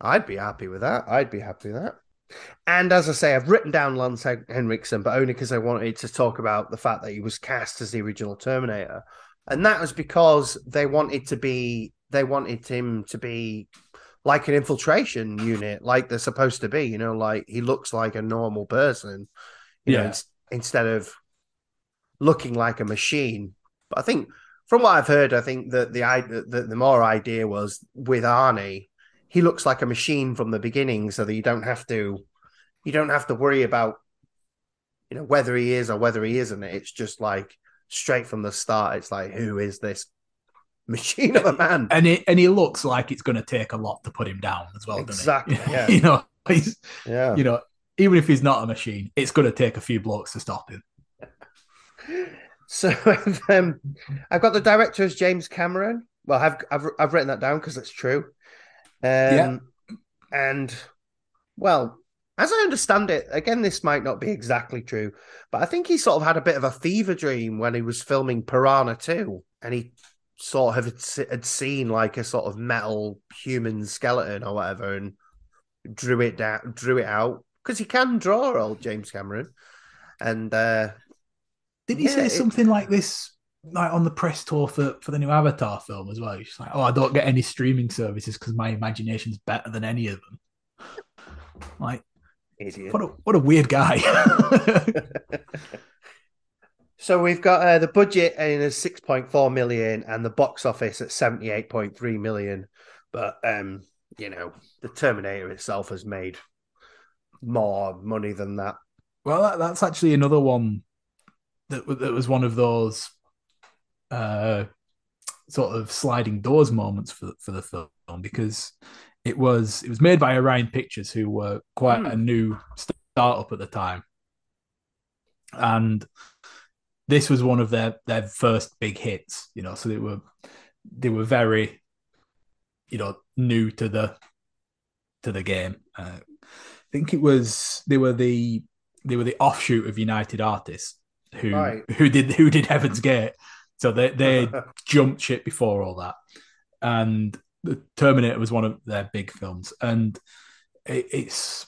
Speaker 1: I'd be happy with that. I'd be happy with that. And as I say, I've written down Lance Hen- Henriksen, but only because I wanted to talk about the fact that he was cast as the original Terminator, and that was because they wanted to be they wanted him to be like an infiltration unit, like they're supposed to be. You know, like he looks like a normal person. You know,
Speaker 2: Yeah.
Speaker 1: instead of looking like a machine. But I think, from what I've heard, I think that the the, the more idea was with Arnie, he looks like a machine from the beginning, so that you don't have to you don't have to worry about you know whether he is or whether he isn't. It's just like straight from the start. It's like who is this machine of a man?
Speaker 2: And it and he looks like it's going to take a lot to put him down as well,
Speaker 1: Exactly,
Speaker 2: doesn't
Speaker 1: yeah.
Speaker 2: you know, he's
Speaker 1: Yeah.
Speaker 2: you know, even if he's not a machine, it's going to take a few blokes to stop him.
Speaker 1: So um, I've got the director as James Cameron. Well, I've I've, I've written that down because it's true. Um,
Speaker 2: Yeah.
Speaker 1: And well, as I understand it, again, this might not be exactly true, but I think he sort of had a bit of a fever dream when he was filming Piranha 2, and he sort of had, had seen like a sort of metal human skeleton or whatever, and drew it down, drew it out because he can draw, old James Cameron. And uh,
Speaker 2: Did he
Speaker 1: Yeah,
Speaker 2: say
Speaker 1: it-
Speaker 2: something like this, like on the press tour for, for the new Avatar film as well? He's just like, "Oh, I don't get any streaming services because my imagination's better than any of them." Like,
Speaker 1: idiot.
Speaker 2: what a what a weird guy.
Speaker 1: So we've got uh, the budget in at six point four million and the box office at seventy eight point three million. But um, you know, the Terminator itself has made more money than that.
Speaker 2: well, that, that's actually another one that that was one of those uh, sort of sliding doors moments for for the film because it was it was made by Orion Pictures, who were quite
Speaker 1: Hmm.
Speaker 2: a new startup at the time, and this was one of their their first big hits. You know, so they were they were very you know new to the to the game. Uh, I think it was they were the they were the offshoot of United Artists who
Speaker 1: Right.
Speaker 2: who did who did Heaven's Gate. So they they jumped ship before all that, and the Terminator was one of their big films, and it, it's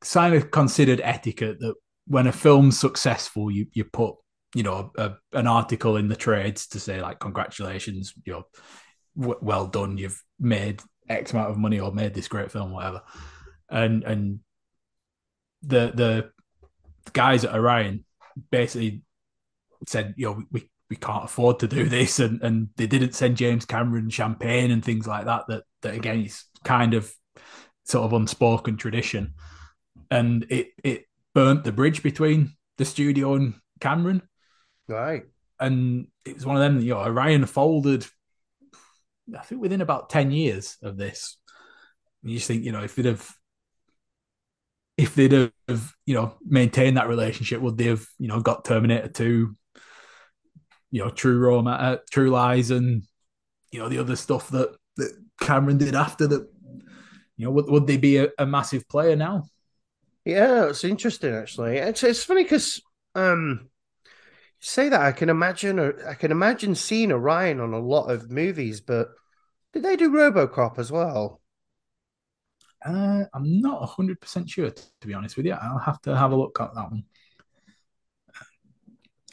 Speaker 2: kind of considered etiquette that when a film's successful, you you put you know a, an article in the trades to say like congratulations, you know, w- well done, you've made X amount of money or made this great film, whatever, and and the the guys at Orion basically said, you know, we, we can't afford to do this, and, and they didn't send James Cameron champagne and things like that. That that again is kind of sort of unspoken tradition, and it it burnt the bridge between the studio and Cameron,
Speaker 1: right.
Speaker 2: and it was one of them. You know, Orion folded. I think within about ten years of this, you just think, you know, if they'd have if they'd have, you know, maintained that relationship, would they have, you know, got Terminator 2, you know, True Roma, uh, True Lies, and, you know, the other stuff that, that Cameron did after that, you know, would, would they be a, a massive player now?
Speaker 1: Yeah, it's interesting actually. It's it's funny because um, say that I can imagine I can imagine seeing Orion on a lot of movies, but did they do RoboCop as well?
Speaker 2: Uh, I'm not 100% sure, to be honest with you. I'll have to have a look at that one.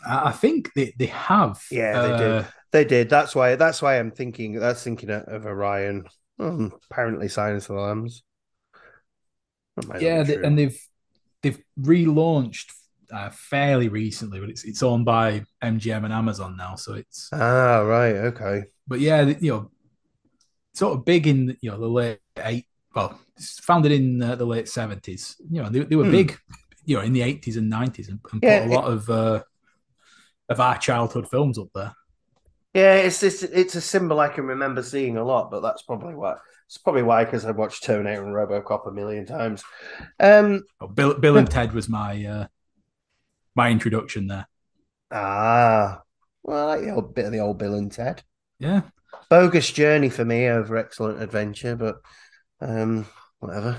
Speaker 2: I think they, they have.
Speaker 1: Yeah, they uh, did. They did. That's why. That's why I'm thinking. That's thinking of Orion. Oh, apparently, Silence of the Lambs.
Speaker 2: Yeah, they, and they've they've relaunched uh, fairly recently, but it's it's owned by MGM and Amazon now, so it's
Speaker 1: ah right, okay.
Speaker 2: But yeah, you know, sort of big in you know the late eight. Well, founded in uh, the late seventies. You know, they, they were hmm. big, you know, in the eighties and nineties, and, and yeah, put a lot it, of uh, of our childhood films up there.
Speaker 1: Yeah, it's this. It's a symbol I can remember seeing a lot, but that's probably why. It's probably why because I watched Terminator and RoboCop a million times. Um,
Speaker 2: oh, Bill, Bill and Ted was my uh, my introduction there.
Speaker 1: Ah, well, I like the old bit of the old Bill and Ted.
Speaker 2: Yeah,
Speaker 1: bogus journey for me over excellent adventure, but um, whatever.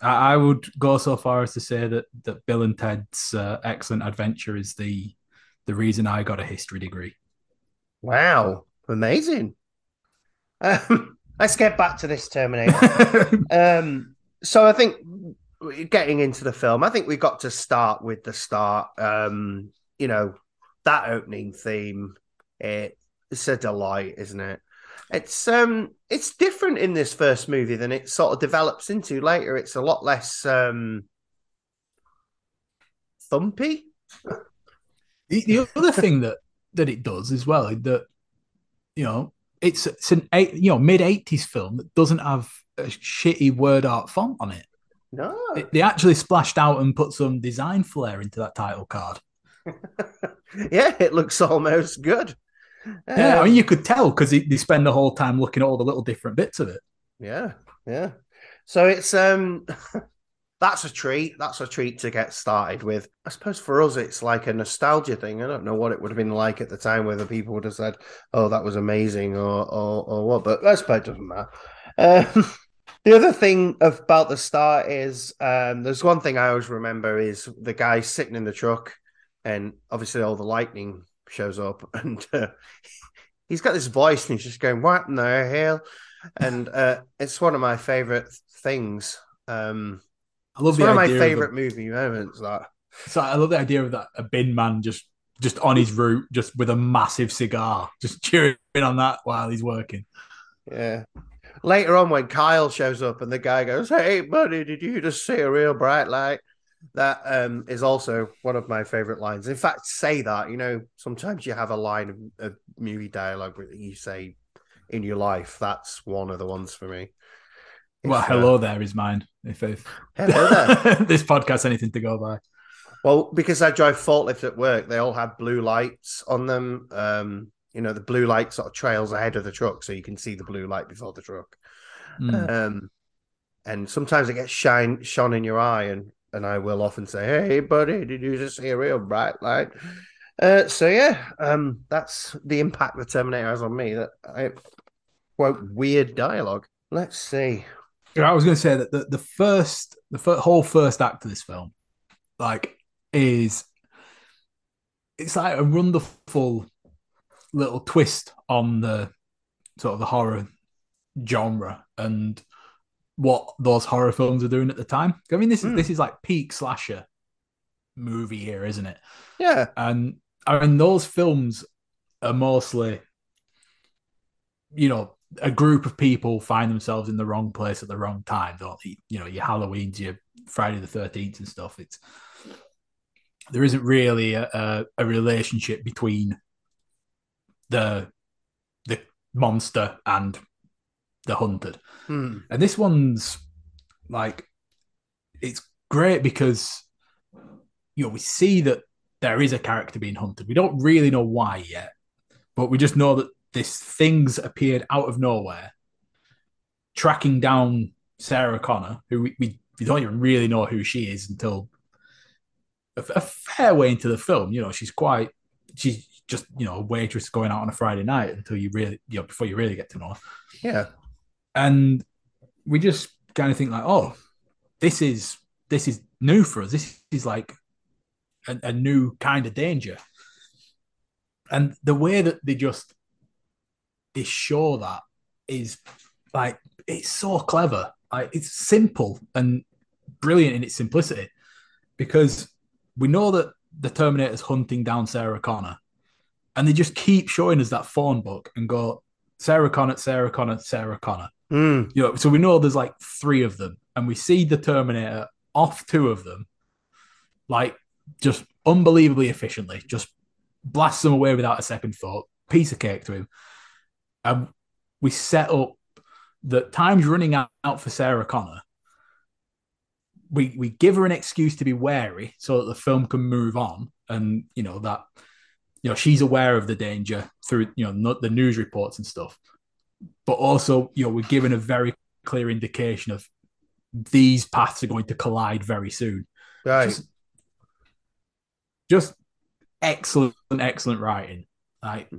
Speaker 2: I, I would go so far as to say that that Bill and Ted's uh, excellent adventure is the the reason I got a history degree.
Speaker 1: Wow, amazing. Um, let's get back to this Terminator. um, so I think getting into the film, I think we got to start with the start. Um, you know, that opening theme, it, it's a delight, isn't it? It's um it's different in this first movie than it sort of develops into later. It's a lot less um thumpy.
Speaker 2: The, the other thing that that it does as well that you know it's it's an eight, you know mid eighties film that doesn't have a shitty word art font on it.
Speaker 1: No,
Speaker 2: it, they actually splashed out and put some design flair into that title card.
Speaker 1: yeah, it looks almost good.
Speaker 2: Yeah, um, I mean you could tell because they spend the whole time looking at all the little different bits of it.
Speaker 1: Yeah, yeah. So it's um that's a treat. That's a treat to get started with. I suppose for us, it's like a nostalgia thing. I don't know what it would have been like at the time, whether people would have said, "Oh, that was amazing," or or, or what. But I suppose it doesn't matter. Um, the other thing about the start is um, there's one thing I always remember is the guy sitting in the truck, and obviously all the lightning shows up, and uh, he's got this voice, and he's just going, "What in the hell?" And uh, it's one of my favorite things. Um,
Speaker 2: I love
Speaker 1: it's one of my favorite of the, movie moments. That
Speaker 2: so I love the idea of that a bin man just just on his route, just with a massive cigar, just cheering on that while he's working.
Speaker 1: Yeah. Later on, when Kyle shows up and the guy goes, "Hey, buddy, did you just see a real bright light?" That um, is also one of my favorite lines. In fact, say that you know sometimes you have a line of, of movie dialogue that you say in your life. That's one of the ones for me.
Speaker 2: Well, uh, hello uh, there is mine. If, if hello there. this podcast anything to go by.
Speaker 1: Well, because I drive forklift at work, they all have blue lights on them. Um, you know, the blue light sort of trails ahead of the truck, so you can see the blue light before the truck. Mm. Um, and sometimes it gets shine shone in your eye, and and I will often say, "Hey, buddy, did you just see a real bright light?" Uh, so yeah, um, that's the impact the Terminator has on me. That I quote weird dialogue. Let's see.
Speaker 2: I was going to say that the, the first, the whole first act of this film, like, is it's like a wonderful little twist on the sort of the horror genre and what those horror films are doing at the time. I mean, this is mm. this is like peak slasher movie here, isn't it?
Speaker 1: Yeah.
Speaker 2: And I mean, those films are mostly, you know, a group of people find themselves in the wrong place at the wrong time, don't they? You know, your Halloween's, your Friday the Thirteenth and stuff. It's there isn't really a, a, a relationship between the the monster and the hunted,
Speaker 1: hmm.
Speaker 2: and this one's like it's great because you know we see that there is a character being hunted. We don't really know why yet, but we just know that this thing's appeared out of nowhere, tracking down Sarah Connor, who we, we don't even really know who she is until a, a fair way into the film. You know, she's quite she's just you know a waitress going out on a Friday night until you really you know before you really get to know her.
Speaker 1: Yeah,
Speaker 2: and we just kind of think like, oh, this is this is new for us. This is like a, a new kind of danger, and the way that they just they show that is like it's so clever. Like it's simple and brilliant in its simplicity because we know that the Terminator's hunting down Sarah Connor, and they just keep showing us that phone book and go Sarah Connor, Sarah Connor, Sarah Connor.
Speaker 1: Mm.
Speaker 2: You know, so we know there's like three of them, and we see the Terminator off two of them, like just unbelievably efficiently, just blasts them away without a second thought. Piece of cake to him. And we set up that time's running out, for Sarah Connor. We we give her an excuse to be wary so that the film can move on, and you know that you know she's aware of the danger through you know the news reports and stuff but also you know we're given a very clear indication of these paths are going to collide very soon.
Speaker 1: Right.
Speaker 2: Just, just excellent excellent writing. Like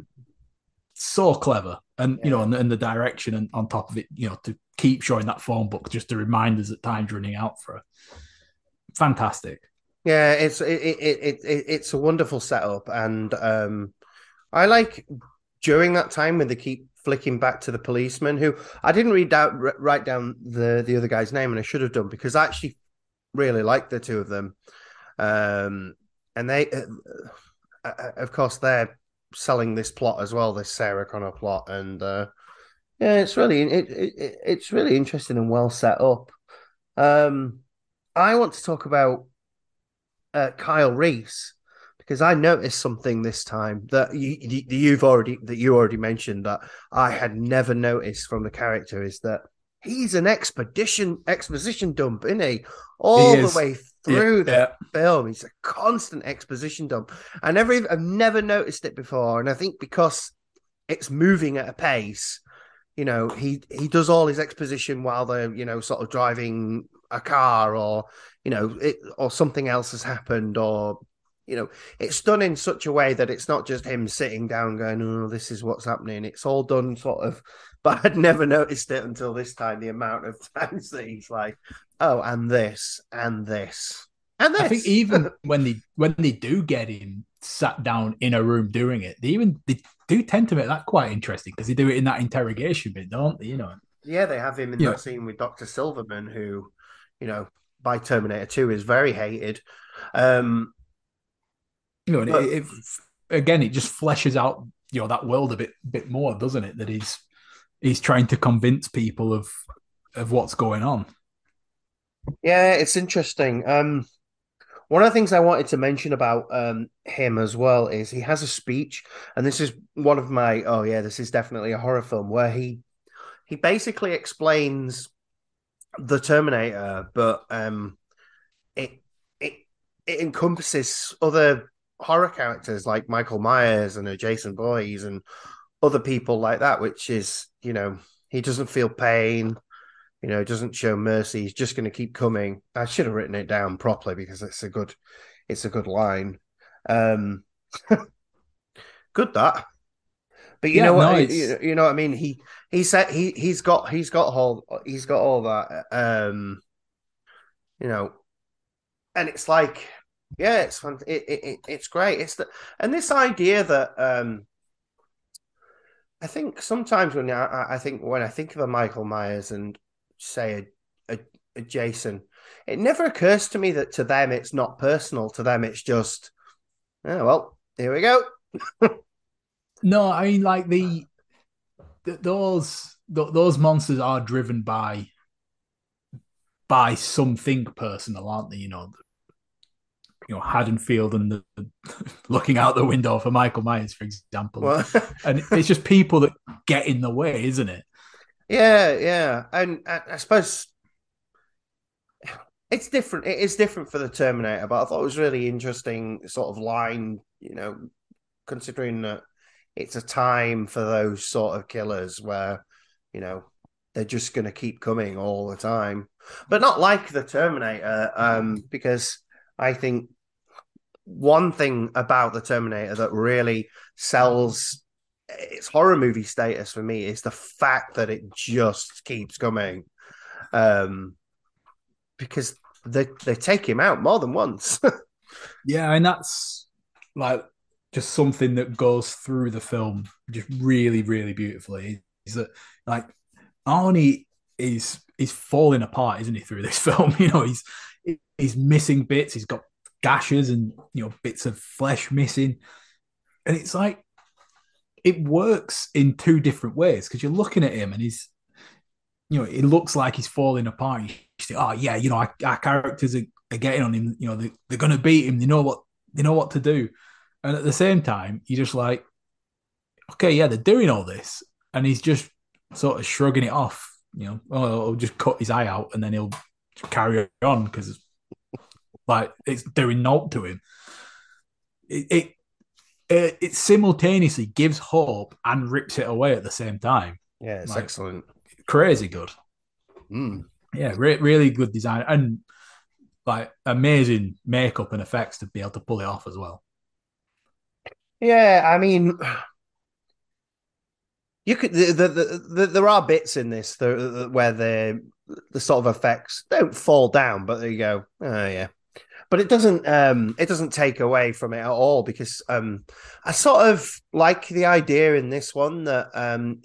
Speaker 2: so clever. And yeah. you know and, and, the direction and on top of it you know to keep showing that phone book just to remind us that time's running out for her fantastic.
Speaker 1: Yeah, it's it, it, it, it it's a wonderful setup, and um, I like during that time when they keep flicking back to the policeman who I didn't read out write down the the other guy's name, and I should have done because I actually really like the two of them, um, and they, uh, uh, of course, they're selling this plot as well, this Sarah Connor plot, and uh, yeah, it's really it, it it's really interesting and well set up. Um, I want to talk about uh, Kyle Reese because I noticed something this time that you, you've already that you already mentioned that I had never noticed from the character is that he's an expedition exposition dump, isn't he? All he the way through yeah, the yeah. film, he's a constant exposition dump. I never, I've never noticed it before, and I think because it's moving at a pace, you know, he he does all his exposition while they're you know sort of driving a car or you know it or something else has happened or you know it's done in such a way that it's not just him sitting down going oh this is what's happening it's all done sort of but i'd never noticed it until this time the amount of times that he's like oh and this and this and this.
Speaker 2: i think even when they when they do get him sat down in a room doing it they even they do tend to make that quite interesting because they do it in that interrogation bit don't they you know
Speaker 1: yeah they have him in that scene with dr silberman who you know by Terminator 2 is very hated. Um,
Speaker 2: you know, and but, it, it, again, it just fleshes out you know that world a bit bit more, doesn't it? That he's he's trying to convince people of of what's going on.
Speaker 1: Yeah, it's interesting. Um, one of the things I wanted to mention about um, him as well is he has a speech, and this is one of my oh yeah, this is definitely a horror film where he he basically explains the Terminator, but um, it it it encompasses other horror characters like Michael Myers and Jason Voorhees and other people like that, which is you know he doesn't feel pain, you know, doesn't show mercy. He's just going to keep coming. I should have written it down properly because it's a good it's a good line. Um, good that. But you yeah, know what? Nice. You, you, know what I mean? He he said he he's got he's got all he's got all that. Um, you know, and it's like, yeah, it's. It, it, it's great. It's the and this idea that um, I think sometimes when I, I think when I think of a Michael Myers and say a, a, a Jason, it never occurs to me that to them it's not personal. To them, it's just, oh well, here we go.
Speaker 2: No, I mean like the, the those the, those monsters are driven by by something personal, aren't they? You know, you know Haddonfield and the, looking out the window for Michael Myers, for example, and it's just people that get in the way, isn't it?
Speaker 1: Yeah, yeah, and, and I suppose it's different. It is different for the Terminator, but I thought it was really interesting, sort of line. You know, considering that it's a time for those sort of killers where, you know, they're just going to keep coming all the time. But not like the Terminator, um, because I think one thing about the Terminator that really sells its horror movie status for me is the fact that it just keeps coming. Um, because they they take him out more than once.
Speaker 2: yeah, and that's like just something that goes through the film just really, really beautifully. Is that like Arnie is is falling apart, isn't he, through this film? You know, he's he's missing bits, he's got gashes and you know, bits of flesh missing. And it's like it works in two different ways because you're looking at him and he's you know, it looks like he's falling apart. You think, oh yeah, you know, our, our characters are, are, getting on him. You know, they, they're going to beat him. They know what they know what to do. And at the same time, you're just like, okay, yeah, they're doing all this, and he's just sort of shrugging it off. You know, oh, I'll just cut his eye out, and then he'll carry on because, like, it's doing naught to him. It, it it, it simultaneously gives hope and rips it away at the same time.
Speaker 1: Yeah, it's like, excellent
Speaker 2: crazy good.
Speaker 1: Mm.
Speaker 2: Yeah, re- really good design and like amazing makeup and effects to be able to pull it off as well.
Speaker 1: Yeah, I mean, you could the, the, the, there are bits in this where the the sort of effects don't fall down, but there you go. Oh yeah, but it doesn't um it doesn't take away from it at all because um I sort of like the idea in this one that um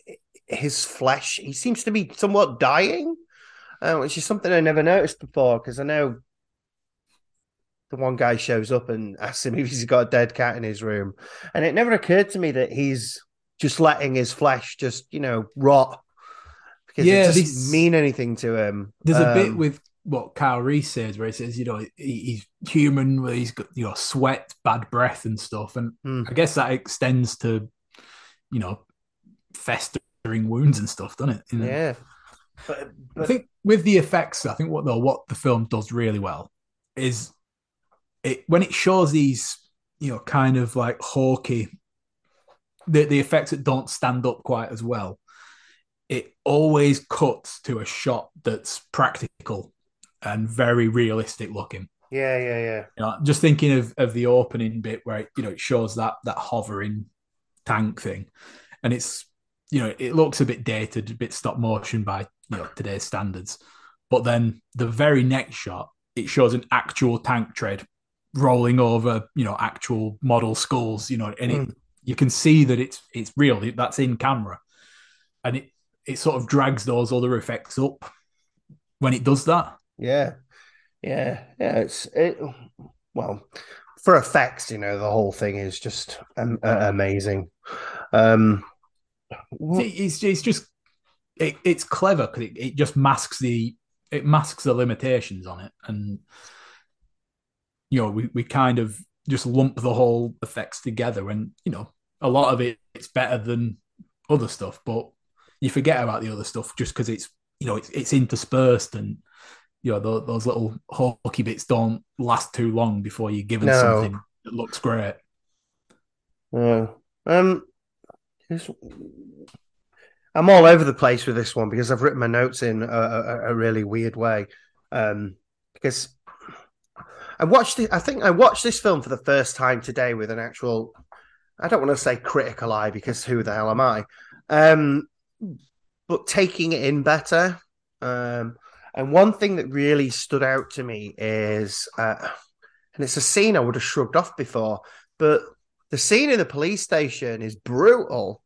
Speaker 1: his flesh, he seems to be somewhat dying, uh, which is something I never noticed before because I know the one guy shows up and asks him if he's got a dead cat in his room. And it never occurred to me that he's just letting his flesh just, you know, rot because yeah, it doesn't mean anything to him.
Speaker 2: There's um, a bit um, with what Kyle Reese says where he says, you know, he's human, where he's got, you know, sweat, bad breath and stuff. And mm. I guess that extends to, you know, festering wounds and stuff, doesn't it?
Speaker 1: You know? Yeah. But,
Speaker 2: but... I think with the effects, I think what though what the film does really well is it when it shows these, you know, kind of like hawky, the the effects that don't stand up quite as well. It always cuts to a shot that's practical and very realistic looking.
Speaker 1: Yeah, yeah, yeah.
Speaker 2: You know, just thinking of, of the opening bit where it, you know it shows that that hovering tank thing, and it's you know, it looks a bit dated, a bit stop motion by you know today's standards. But then the very next shot, it shows an actual tank tread rolling over, you know, actual model skulls, you know, and mm. you can see that it's it's real. That's in camera, and it it sort of drags those other effects up when it does that.
Speaker 1: Yeah, yeah, yeah. It's it. Well, for effects, you know, the whole thing is just um, amazing. Um,
Speaker 2: it's, it's just it, it's clever because it, it just masks the it masks the limitations on it and you know we, we kind of just lump the whole effects together and you know a lot of it it's better than other stuff but you forget about the other stuff just because it's you know it's, it's interspersed and you know those, those little hokey bits don't last too long before you're given no. something that looks great
Speaker 1: uh, um I'm all over the place with this one because I've written my notes in a, a, a really weird way. Um, because I watched it, I think I watched this film for the first time today with an actual, I don't want to say critical eye because who the hell am I? Um, but taking it in better. Um, and one thing that really stood out to me is, uh, and it's a scene I would have shrugged off before, but the scene in the police station is brutal.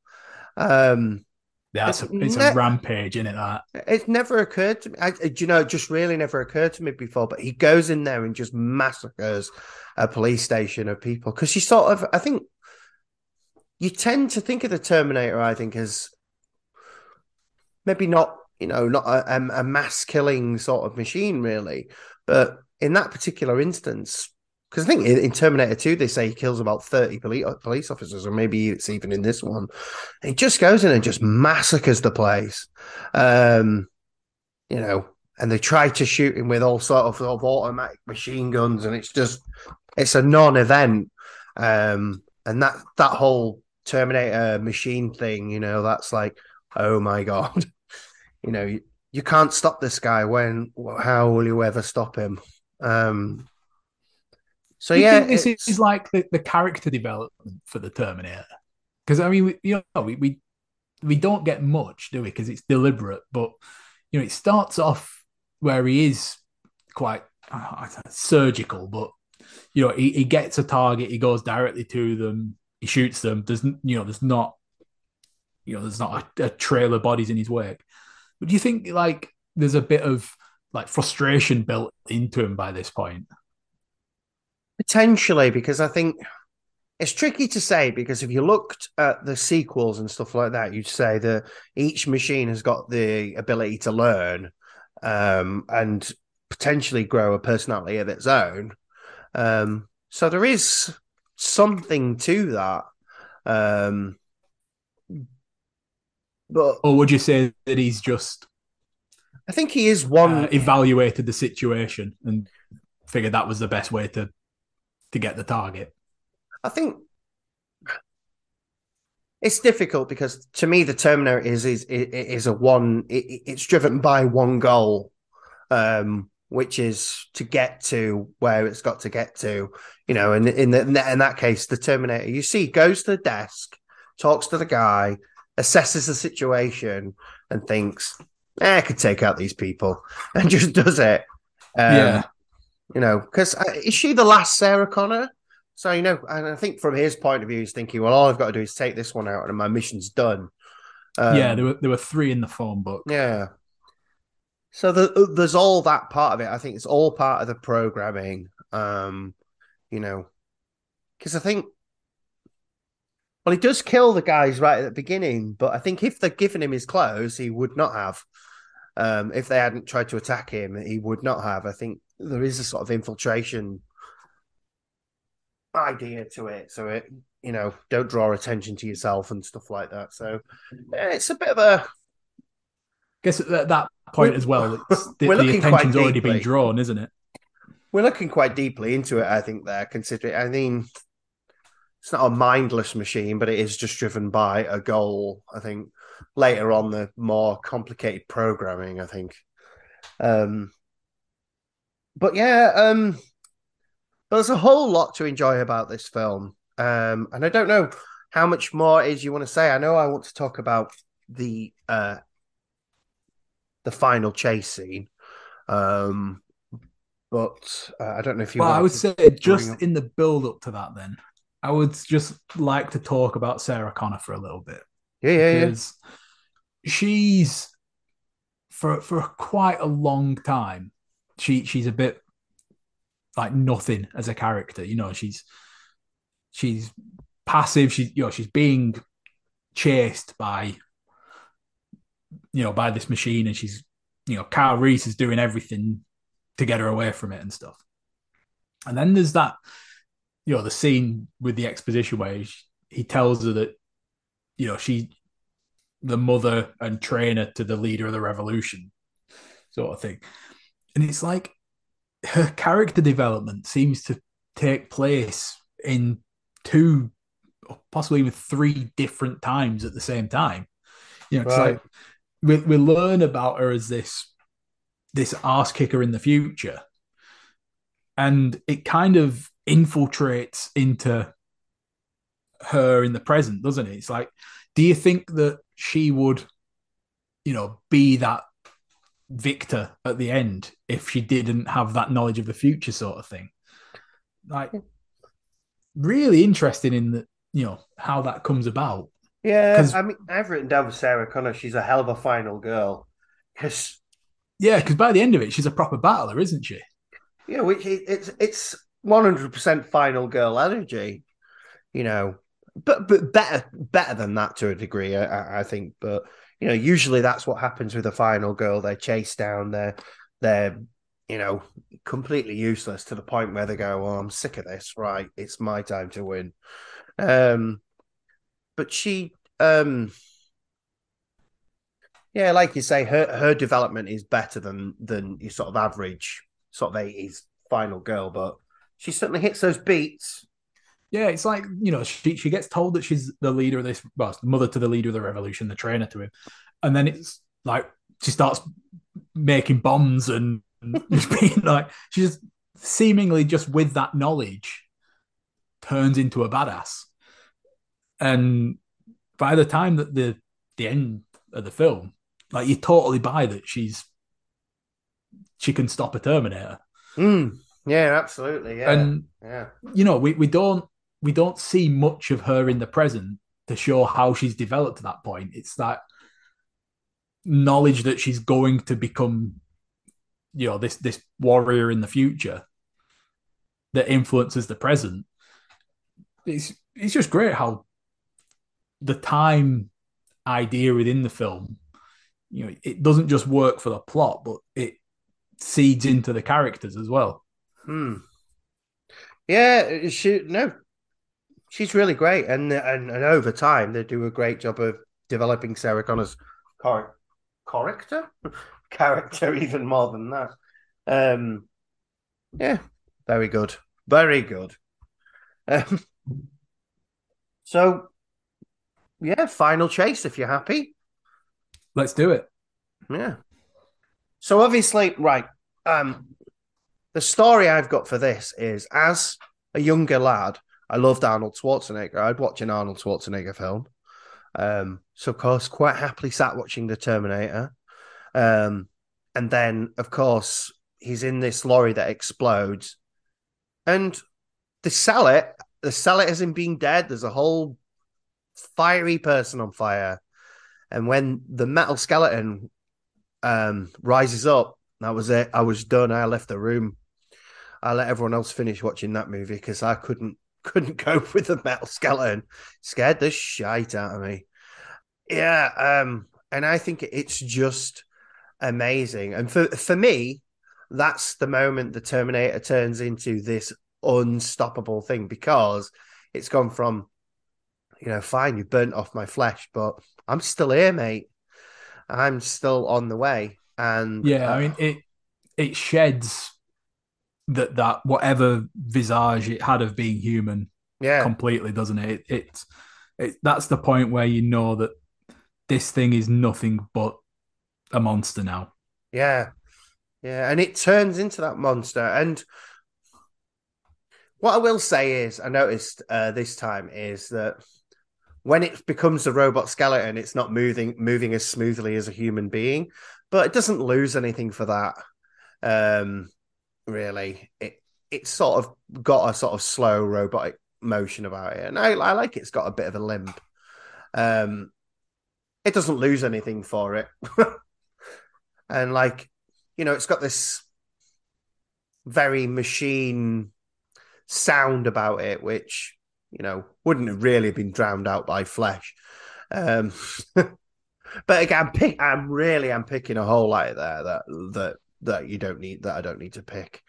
Speaker 1: Um,
Speaker 2: yeah, it's, a, it's ne- a rampage, isn't it? That
Speaker 1: it's never occurred to me. I, do you know? It just really never occurred to me before. But he goes in there and just massacres a police station of people because you sort of, I think, you tend to think of the Terminator. I think as maybe not, you know, not a, a mass killing sort of machine, really. But in that particular instance, because I think in, Terminator 2, they say he kills about 30 police, police officers, or maybe it's even in this one. He just goes in and just massacres the place. Um, you know, and they try to shoot him with all sort of, of automatic machine guns, and it's just, it's a non event. Um, and that, that whole Terminator machine thing, you know, that's like, oh my God. you know, you, you can't stop this guy. When how will you ever stop him? Um, so yeah,
Speaker 2: think this
Speaker 1: it's-
Speaker 2: is like the, the character development for the Terminator? Because I mean, we, you know, we, we we don't get much, do we? Because it's deliberate, but you know, it starts off where he is quite uh, surgical, but you know, he, he gets a target, he goes directly to them, he shoots them. There's you know, there's not you know, there's not a, a trail of bodies in his wake. But do you think like there's a bit of like frustration built into him by this point?
Speaker 1: Potentially, because I think it's tricky to say because if you looked at the sequels and stuff like that, you'd say that each machine has got the ability to learn um, and potentially grow a personality of its own. Um, so there is something to that. Um, but
Speaker 2: Or would you say that he's just
Speaker 1: I think he is one.
Speaker 2: uh, evaluated the situation and figured that was the best way to to get the target?
Speaker 1: I think it's difficult because to me the Terminator is is is a one. It, it's driven by one goal, um, which is to get to where it's got to get to. You know, and in, the, in that in that case, the Terminator you see goes to the desk, talks to the guy, assesses the situation, and thinks, eh, "I could take out these people," and just does it. Um,
Speaker 2: yeah,
Speaker 1: you know, because is she the last Sarah Connor? So you know, and I think from his point of view, he's thinking, well, all I've got to do is take this one out, and my mission's done. Um,
Speaker 2: yeah. There were there were three in the phone book.
Speaker 1: yeah. So the, there's all that part of it. I think it's all part of the programming. Um, you know, because I think, well, he does kill the guys right at the beginning, but I think if they'd given him his clothes, he would not have. Um, if they hadn't tried to attack him, he would not have. I think there is a sort of infiltration idea to it. So it, you know, don't draw attention to yourself and stuff like that. So yeah, it's a bit of a
Speaker 2: guess at that point
Speaker 1: We're-
Speaker 2: as well, it's, the,
Speaker 1: we're
Speaker 2: the attention's already been drawn, isn't it?
Speaker 1: we're looking quite deeply into it. I think there, considering. I mean, it's not a mindless machine, but it is just driven by a goal. I think later on the more complicated programming. I think. Um, but yeah, um, there's a whole lot to enjoy about this film, um, and I don't know how much more is you want to say. I know I want to talk about the uh, the final chase scene, um, but uh, I don't know if you.
Speaker 2: Well, I would
Speaker 1: to
Speaker 2: say just in the build up to that, then I would just like to talk about Sarah Connor for a little bit.
Speaker 1: yeah, yeah, yeah.
Speaker 2: because she's for for quite a long time she she's a bit like nothing as a character you know she's she's passive she's you know she's being chased by you know by this machine and she's you know Kyle Reese is doing everything to get her away from it and stuff and then there's that you know the scene with the exposition where he, he tells her that you know she the mother and trainer to the leader of the revolution sort of thing. And it's like her character development seems to take place in two or possibly even three different times at the same time. You know it's
Speaker 1: Right.
Speaker 2: like we, we learn about her as this this ass kicker in the future. And it kind of infiltrates into her in the present doesn't it it's like do you think that she would you know be that victor at the end if she didn't have that knowledge of the future sort of thing like really interesting in the you know how that comes about
Speaker 1: Yeah, I mean, I've written down Sarah Connor. She's a hell of a final girl. Because
Speaker 2: yeah because by the end of it she's a proper battler isn't she
Speaker 1: Yeah, it- it's it's one hundred percent final girl energy. You know, but but better better than that to a degree, I- I, think. But you know, usually that's what happens with a final girl. They're chased down. They're they're you know completely useless to the point where they go, "Well, I'm sick of this. Right, it's my time to win." Um, but she um. Yeah, like you say, her her development is better than than your sort of average sort of eighties final girl, but she certainly hits those beats.
Speaker 2: Yeah, it's like you know she she gets told that she's the leader of this, well, the mother to the leader of the revolution, the trainer to him, and then it's like she starts making bombs and just being like she's just seemingly just with that knowledge turns into a badass. And by the time that the the end of the film, like you totally buy that she's she can stop a Terminator.
Speaker 1: Mm, yeah, absolutely. Yeah.
Speaker 2: And
Speaker 1: yeah.
Speaker 2: you know, we, we don't we don't see much of her in the present to show how she's developed to that point. It's that knowledge that she's going to become, you know, this this warrior in the future that influences the present. It's it's just great how the time idea within the film, you know, it doesn't just work for the plot, but it seeds into the characters as well.
Speaker 1: Hmm. Yeah, she no, she's really great, and and and over time they do a great job of developing Sarah Connor's char- character, character even more than that. Um, yeah, very good, very good. Um, so, yeah, final chase if you're happy.
Speaker 2: Let's do it.
Speaker 1: Yeah. So obviously, right. Um, the story I've got for this is as a younger lad, I loved Arnold Schwarzenegger. I'd watch an Arnold Schwarzenegger film. Um, so of course, quite happily sat watching The Terminator. Um, and then of course he's in this lorry that explodes, and they sell it. They sell it as him being dead. There's a whole fiery person on fire, and when the metal skeleton um, rises up, that was it. I was done. I left the room. I let everyone else finish watching that movie because I couldn't couldn't cope with the metal skeleton. Scared the shite out of me. Yeah, um, and I think it's just amazing. And for for me, that's the moment the Terminator turns into this unstoppable thing because it's gone from, you know, fine, you burnt off my flesh, but I'm still here, mate. I'm still on the way. And
Speaker 2: yeah,
Speaker 1: uh,
Speaker 2: I mean it it sheds that that whatever visage it had of being human
Speaker 1: yeah,
Speaker 2: completely, doesn't it? it? It's it, that's the point where you know that this thing is nothing but a monster now.
Speaker 1: Yeah. Yeah. And it turns into that monster. And what I will say is, I noticed uh, this time is that when it becomes a robot skeleton, it's not moving moving as smoothly as a human being, but it doesn't lose anything for that. Um, really, it it's sort of got a sort of slow robotic motion about it, and I, I like it. It's got a bit of a limp. Um, it doesn't lose anything for it. and like, you know, it's got this very machine sound about it, which, you know, wouldn't have really been drowned out by flesh. Um, but again, I'm, pick, I'm really, I'm picking a hole out there that, that, that you don't need, that I don't need to pick.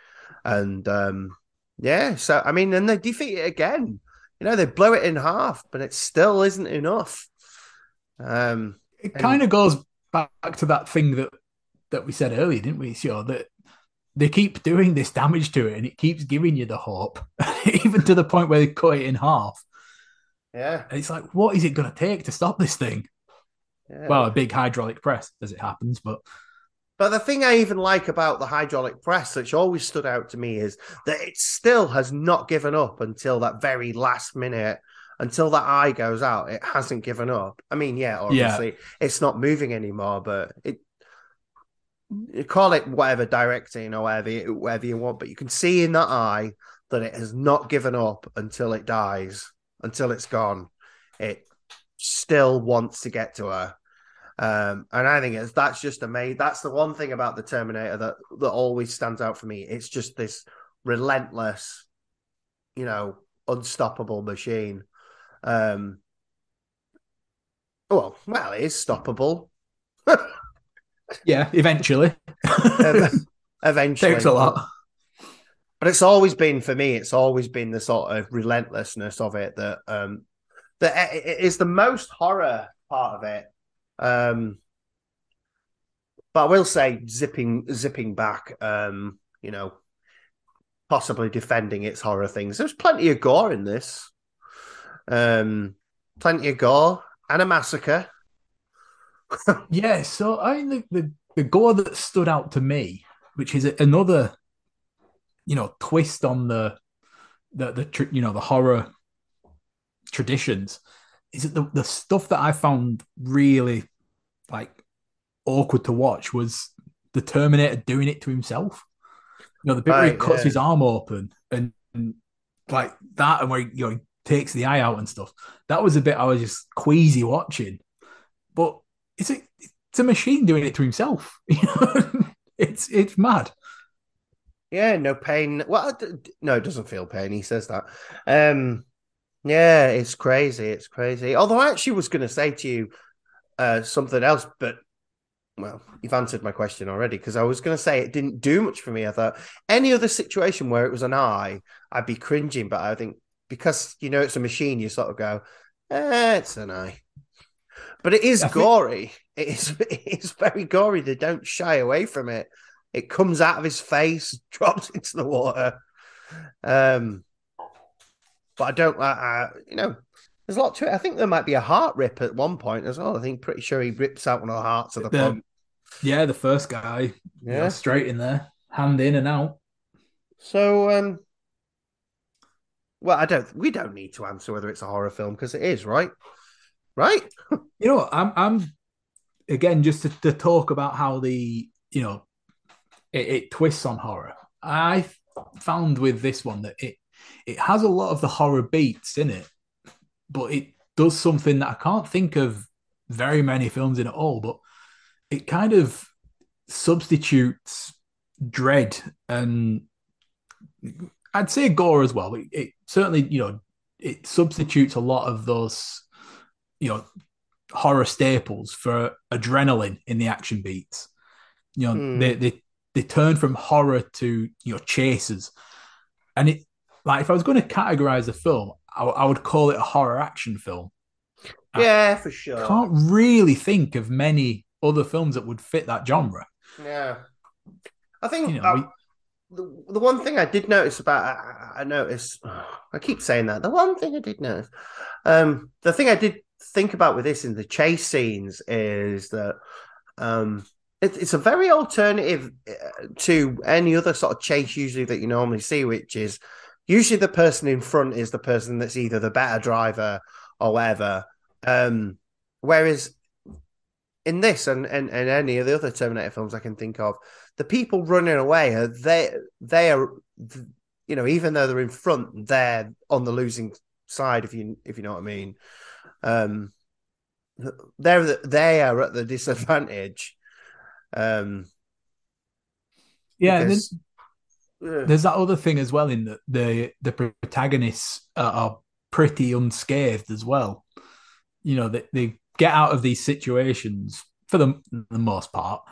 Speaker 1: And, um, yeah, so, I mean, and they defeat it again. You know, they blow it in half, but it still isn't enough. Um,
Speaker 2: It kind of goes back to that thing that that we said earlier, didn't we? Sure, that they keep doing this damage to it, and it keeps giving you the hope, even to the point where they cut it in half.
Speaker 1: yeah,
Speaker 2: And it's like, what is it going to take to stop this thing?
Speaker 1: yeah.
Speaker 2: Well, a big hydraulic press, as it happens, but
Speaker 1: But the thing I even like about the hydraulic press, which always stood out to me, is that it still has not given up until that very last minute, until that eye goes out. It hasn't given up. I mean, yeah, obviously it's not moving anymore, but it. You call it whatever directing or whatever, whatever you want, but you can see in that eye that it has not given up until it dies, until it's gone. It still wants to get to her. Um, and I think it's that's just amazing. That's the one thing about the Terminator that that always stands out for me. It's just this relentless, you know, unstoppable machine. Um, well, well, it is stoppable.
Speaker 2: yeah, eventually.
Speaker 1: Eventually,
Speaker 2: Takes a lot.
Speaker 1: but it's always been for me. It's always been the sort of relentlessness of it that um that it it is the most horror part of it. Um, but I will say, zipping zipping back, um, you know, possibly defending its horror things. There's plenty of gore in this. Um, plenty of gore and a massacre.
Speaker 2: Yeah, so I mean the, the the gore that stood out to me, which is another, you know, twist on the the the you know the horror traditions, is that the the stuff that I found really like awkward to watch was the Terminator doing it to himself. You know, the bit right, where he cuts yeah. his arm open and, and, like that, and where he, you know, he takes the eye out and stuff. That was a bit I was just queasy watching. But it's a it's a machine doing it to himself. it's it's mad.
Speaker 1: Yeah, no pain. Well, no, it doesn't feel pain. He says that. Um, yeah, it's crazy. It's crazy. Although I actually was going to say to you uh, something else, but well, you've answered my question already because I was going to say it didn't do much for me. I thought any other situation where it was an eye, I'd be cringing, but I think because you know it's a machine, you sort of go, eh, it's an eye. But it is I gory. Think... It is it is very gory. They don't shy away from it. It comes out of his face, drops into the water. Um, but I don't. I, I, you know, there's a lot to it. I think there might be a heart rip at one point as well. I think pretty sure he rips out one of the hearts of the, the
Speaker 2: Yeah, the first guy. Yeah, you know, straight in there, hand in and out.
Speaker 1: So, um, well, I don't. We don't need to answer whether it's a horror film because it is, right? Right.
Speaker 2: you know, I'm. I'm again just to, to talk about how the you know it, it twists on horror. I found with this one that it it has a lot of the horror beats in it but it does something that I can't think of very many films in at all. But it kind of substitutes dread and I'd say gore as well. It, it, certainly, you know, it substitutes a lot of those, you know, horror staples for adrenaline in the action beats. You know, mm. they, they they turn from horror to you know chasers, and it like if I was going to categorize a film, I, I would call it a horror action film.
Speaker 1: Yeah, I for sure.
Speaker 2: Can't really think of many other films that would fit that genre.
Speaker 1: Yeah, I think you know, uh, we... the the one thing I did notice about I, I noticed I keep saying that the one thing I did notice, um, the thing I did think about with this in the chase scenes is that um, it, it's a very alternative uh, to any other sort of chase usually that you normally see, which is usually the person in front is the person that's either the better driver or whatever. Um, whereas in this and, and, and any of the other Terminator films I can think of, the people running away are they they are you know even though they're in front, they're on the losing side if you if you know what I mean. Um, they're they are at the disadvantage. Um,
Speaker 2: yeah, because... There's that other thing as well in that the the protagonists are pretty unscathed as well. You know, they, they get out of these situations for the, the most part,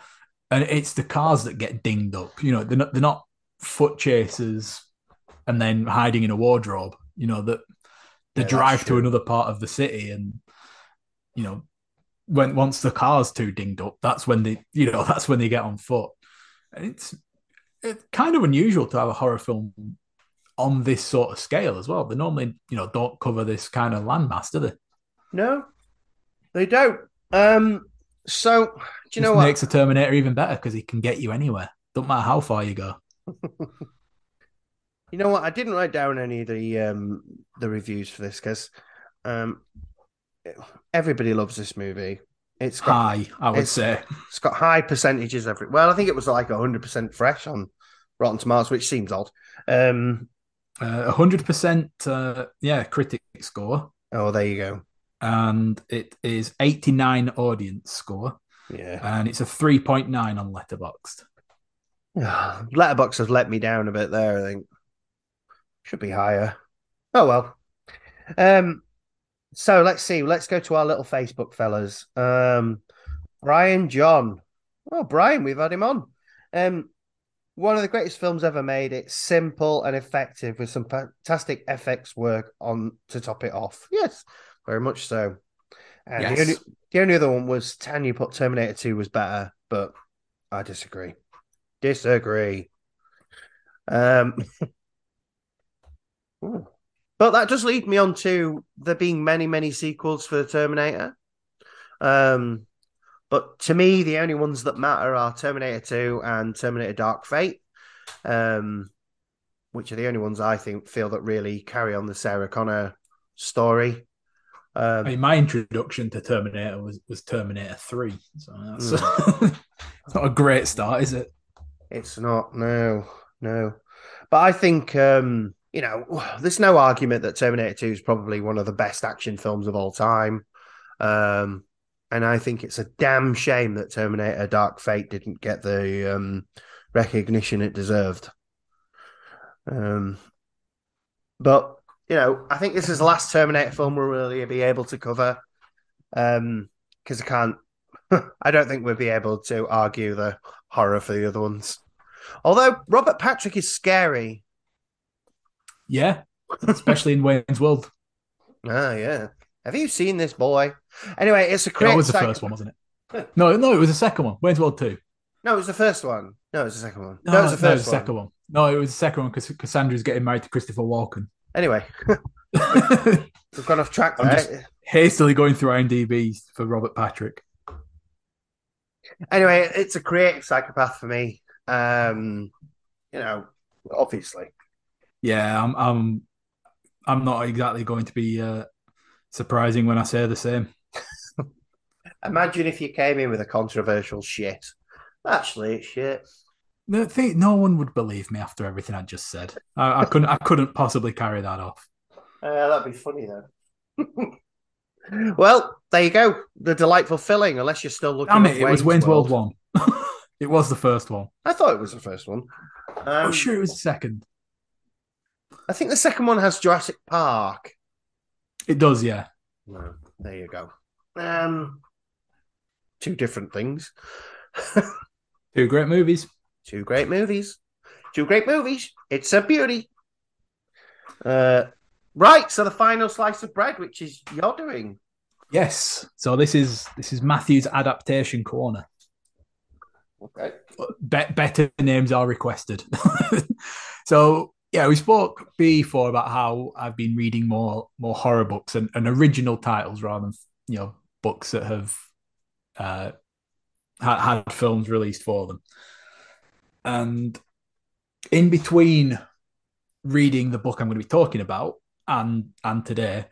Speaker 2: and it's the cars that get dinged up. You know, they're not they're not foot chasers and then hiding in a wardrobe. You know that they yeah, drive to another part of the city, and you know when once the car's too dinged up, that's when they you know that's when they get on foot. And it's it's kind of unusual to have a horror film on this sort of scale as well. They normally, you know, don't cover this kind of landmass, do they?
Speaker 1: No, they don't. Um, so do you know what
Speaker 2: makes the Terminator even better because he can get you anywhere. Don't matter how far you go.
Speaker 1: you know what? I didn't write down any of the um the reviews for this because um everybody loves this movie.
Speaker 2: It's got, high, I would
Speaker 1: it's,
Speaker 2: say.
Speaker 1: It's got high percentages every. Well, I think it was like hundred percent fresh on Rotten Tomatoes, which seems odd. Um,
Speaker 2: uh, hundred uh, percent, yeah, critic score.
Speaker 1: Oh, there you go.
Speaker 2: And it is eighty nine audience score.
Speaker 1: Yeah,
Speaker 2: and it's a three point nine on Letterboxd.
Speaker 1: Letterboxd has let me down a bit there. I think should be higher. Oh well. Um, so let's see. Let's go to our little Facebook fellas. Um, Brian John. Oh, Brian, we've had him on. Um, one of the greatest films ever made. It's simple and effective with some fantastic FX work on to top it off. Yes, very much so. And yes. the, only, the only other one was Tanya put Terminator 2 was better, but I disagree. Disagree. Um, But that does lead me on to there being many, many sequels for the Terminator. Um, But to me, the only ones that matter are Terminator 2 and Terminator Dark Fate, um, which are the only ones I think feel that really carry on the Sarah Connor story.
Speaker 2: Um, I mean, my introduction to Terminator was, was Terminator 3. So that's mm. not a great start, is it?
Speaker 1: It's not, no, no. But I think, um, you know, there's no argument that Terminator 2 is probably one of the best action films of all time. Um, and I think it's a damn shame that Terminator Dark Fate didn't get the um, recognition it deserved. Um, but you know, I think this is the last Terminator film we'll really be able to cover. Um, because I can't, I don't think we'll be able to argue the horror for the other ones. Although Robert Patrick is scary.
Speaker 2: Yeah, especially in Wayne's World.
Speaker 1: Ah, yeah. Have you seen this boy? Anyway, it's a
Speaker 2: great. That was the first one, wasn't it? no, no, it was the second one. Wayne's World two.
Speaker 1: No, it was the first one. No, it was the second one.
Speaker 2: No, no it was the first no, it was the second one. one. No, it was the second one because Cassandra's getting married to Christopher Walken.
Speaker 1: Anyway, we've gone off track
Speaker 2: there. hastily going through IMDb for Robert Patrick.
Speaker 1: Anyway, it's a creative psychopath for me. Um, you know, obviously.
Speaker 2: Yeah, I'm. I'm. I'm not exactly going to be uh, surprising when I say the same.
Speaker 1: Imagine if you came in with a controversial shit. Actually, it's shit.
Speaker 2: Thing, no one would believe me after everything I just said. I, I couldn't. I couldn't possibly carry that off.
Speaker 1: Uh, that'd be funny though. well, there you go. The delightful filling. Unless you're still looking.
Speaker 2: Damn it! It was Wayne's World, World one. it was the first one.
Speaker 1: I thought it was the first one.
Speaker 2: Um, I'm sure it was the second.
Speaker 1: I think the second one has Jurassic Park.
Speaker 2: It does, yeah.
Speaker 1: There you go. Um, two different things.
Speaker 2: two great movies.
Speaker 1: Two great movies. Two great movies. It's a beauty. Uh, right. So the final slice of bread, which is you're doing.
Speaker 2: Yes. So this is this is Matthew's adaptation corner.
Speaker 1: Okay.
Speaker 2: Be- better names are requested. so yeah, we spoke before about how I've been reading more more horror books and, and original titles rather than you know books that have uh, had, had films released for them. And in between reading the book I'm going to be talking about and and today,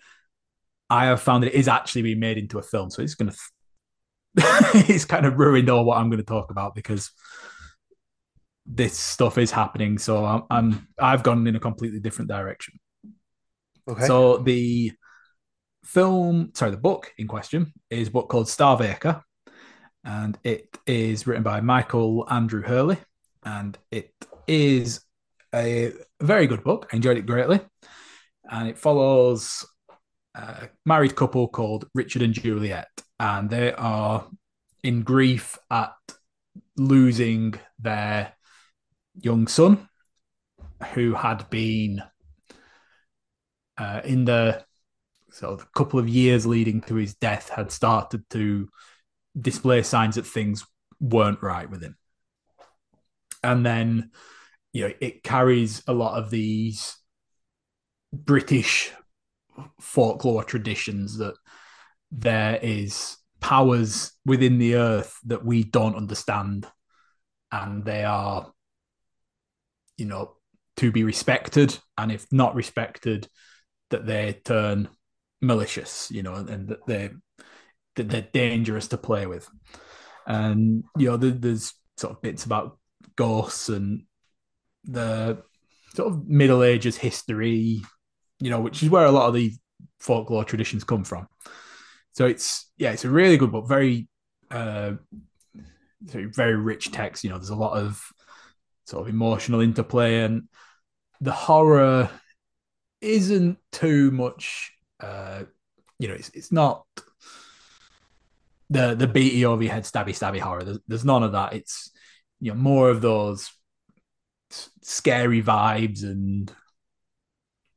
Speaker 2: I have found that it is actually being made into a film. So it's going to it's kind of ruined all what I'm going to talk about because this stuff is happening. So I'm, I'm I've gone in a completely different direction. Okay. So the film, sorry, the book in question is a book called Starve Acre, and it is written by Michael Andrew Hurley, and it is a very good book. I enjoyed it greatly, and it follows a married couple called Richard and Juliet, and they are in grief at losing their young son, who had been uh, in the sort of couple of years leading to his death had started to display signs that things weren't right with him. And then, you know, it carries a lot of these British folklore traditions that there is powers within the earth that we don't understand and they are you know to be respected and if not respected that they turn malicious you know and that they that they're dangerous to play with. And you know, there's sort of bits about ghosts and the sort of Middle Ages history, you know, which is where a lot of the folklore traditions come from. So it's yeah, it's a really good book, very uh very rich text. You know, there's a lot of sort of emotional interplay and the horror isn't too much uh you know, it's it's not the the beaty over your head stabby stabby horror. There's, there's none of that. It's you know more of those scary vibes and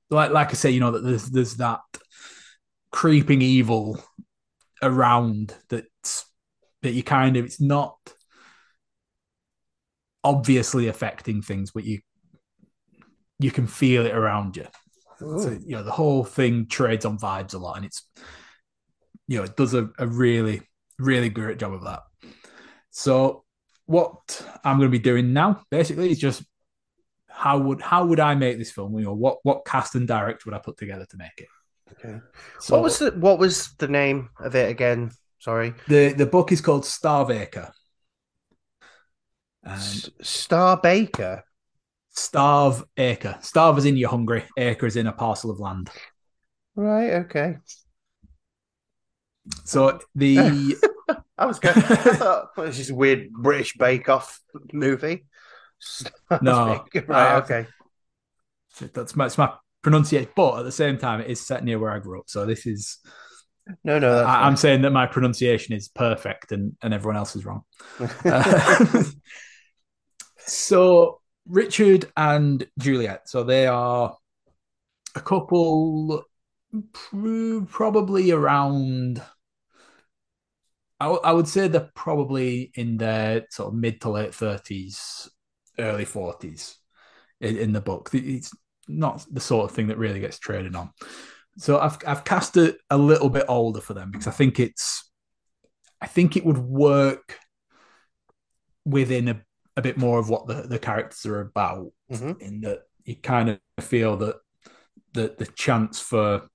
Speaker 2: like like I say, you know that there's there's that creeping evil around that that you kind of it's not obviously affecting things, but you you can feel it around you. So, you know the whole thing trades on vibes a lot, and it's you know it does a, a really really great job of that. So what I'm going to be doing now, basically, is just how would how would I make this film? You know, what what cast and direct would I put together to make it?
Speaker 1: Okay. So, what was the what was the name of it again? Sorry.
Speaker 2: The the book is called Starve
Speaker 1: And Star Baker.
Speaker 2: Starve Acre. Starve is in you're hungry. Acre is in a parcel of land.
Speaker 1: Right. Okay.
Speaker 2: So the
Speaker 1: I was going. I thought well, this is a weird British Bake Off movie.
Speaker 2: no.
Speaker 1: right. okay.
Speaker 2: That's my, that's my pronunciation, but at the same time, it is set near where I grew up. So this is.
Speaker 1: No, no.
Speaker 2: I, am saying that my pronunciation is perfect, and and everyone else is wrong. so Richard and Juliet. So they are a couple, probably around. I, w- I would say they're probably in their sort of mid to late thirties, early forties in, in, the book. It's not the sort of thing that really gets traded on. So I've I've cast it a little bit older for them because I think it's I think it would work within a a bit more of what the, the characters are about mm-hmm. in that you kind of feel that the the chance for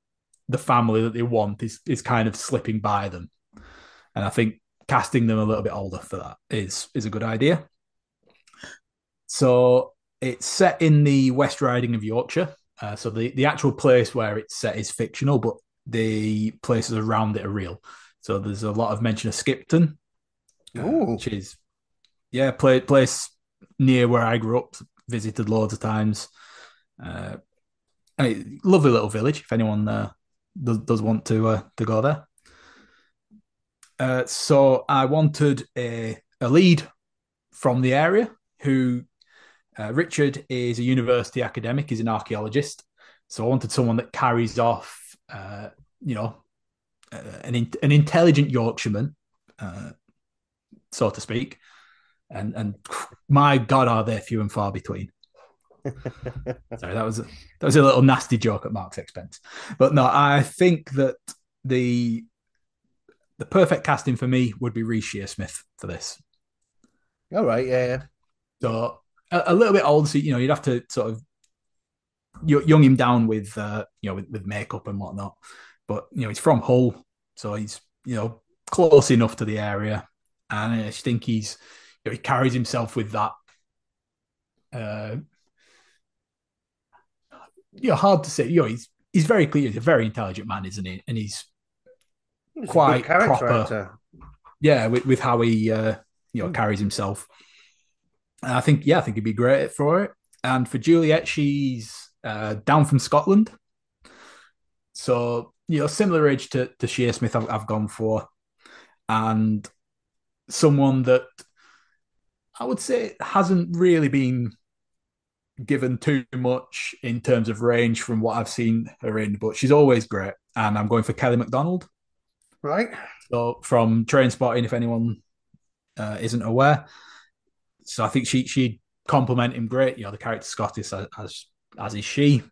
Speaker 2: the family that they want is is kind of slipping by them. And i think casting them a little bit older for that is is a good idea. So it's set in the west riding of yorkshire. Uh, so the the actual place where it's set is fictional but the places around it are real. So there's a lot of mention of skipton uh, which is yeah, play, place near where I grew up, visited loads of times. Uh, lovely little village. If anyone uh, does, does want to uh, to go there. Uh, so I wanted a, a lead from the area who uh, Richard is a university academic, he's an archaeologist. So I wanted someone that carries off, uh, you know, uh, an, an intelligent Yorkshireman, uh, so to speak, and and my God, are they few and far between. Sorry, that was a, that was a little nasty joke at Mark's expense, but no, I think that the the perfect casting for me would be Reece Shearsmith for this.
Speaker 1: All right, yeah, yeah.
Speaker 2: So a, a, little bit old, so you know you'd have to sort of young him down with uh, you know with, with makeup and whatnot. But you know he's from Hull, so he's you know close enough to the area, and I think he's know, he carries himself with that. Uh, you know, hard to say. You know, he's he's very clear. He's a very intelligent man, isn't he? And he's, he's quite proper. Actor. Yeah, with, with how he uh, you know mm. carries himself. And I think yeah, I think he'd be great for it. And for Juliet, she's uh, down from Scotland, so you know, similar age to to Shearsmith. I've, I've gone for, and someone that I would say it hasn't really been given too much in terms of range from what I've seen her in, but she's always great. And I'm going for Kelly Macdonald.
Speaker 1: Right.
Speaker 2: So from Trainspotting, if anyone uh, isn't aware. So I think she she'd compliment him great. You know, the character Scottish as, as as is she,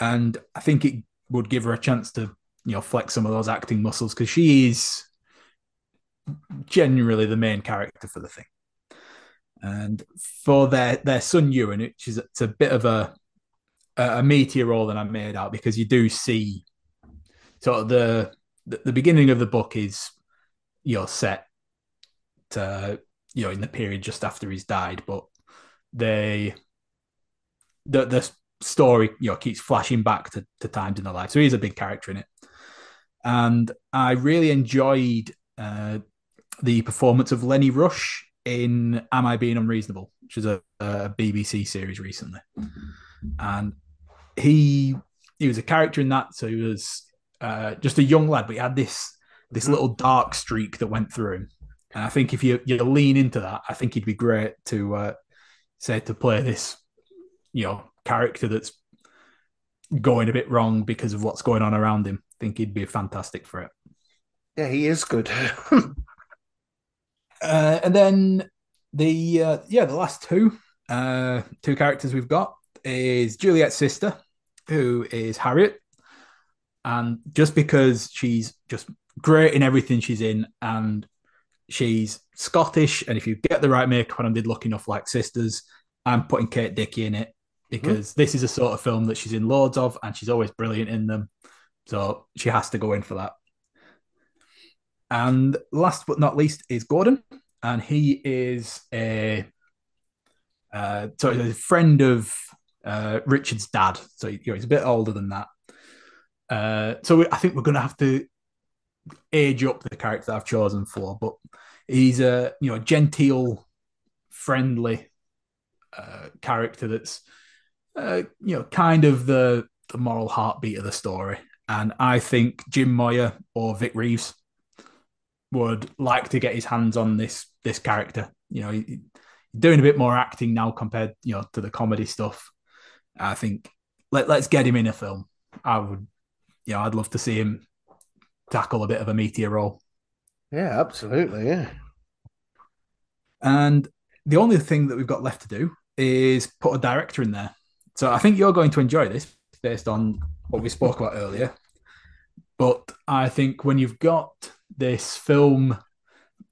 Speaker 2: and I think it would give her a chance to you know flex some of those acting muscles because she is generally the main character for the thing. And for their their son Ewan, which is it's a bit of a a meteor role than I made out because you do see sort of the the beginning of the book is you know set to you know in the period just after he's died, but they the the story you know keeps flashing back to, to times in the life. So he's a big character in it. And I really enjoyed uh, the performance of Lenny Rush in Am I Being Unreasonable, which is a, a BBC series recently. And he he was a character in that, so he was uh, just a young lad, but he had this this mm-hmm. little dark streak that went through him. And I think if you you lean into that, I think he'd be great to uh, say to play this, you know, character that's going a bit wrong because of what's going on around him. I think he'd be fantastic for it.
Speaker 1: Yeah, he is good.
Speaker 2: Uh, and then the uh, yeah, the last two uh, two characters we've got is Juliet's sister, who is Harriet, and just because she's just great in everything she's in, and she's Scottish, and if you get the right makeup and I did look enough like sisters, I'm putting Kate Dickie in it because mm-hmm. this is a sort of film that she's in loads of, and she's always brilliant in them. So she has to go in for that. And last but not least is Gordon, and he is a uh, so a friend of uh, Richard's dad. So you know, he's a bit older than that. Uh, so we, I think we're going to have to age up the character I've chosen for, but he's a you know genteel, friendly uh, character that's uh, you know kind of the the moral heartbeat of the story. And I think Jim Moir or Vic Reeves would like to get his hands on this this character. You know, he, doing a bit more acting now compared you know to the comedy stuff. I think let let's get him in a film. I would, you know, I'd love to see him tackle a bit of a meteor role.
Speaker 1: Yeah, absolutely. Yeah.
Speaker 2: And the only thing that we've got left to do is put a director in there. So I think you're going to enjoy this based on what we spoke about earlier. But I think when you've got this film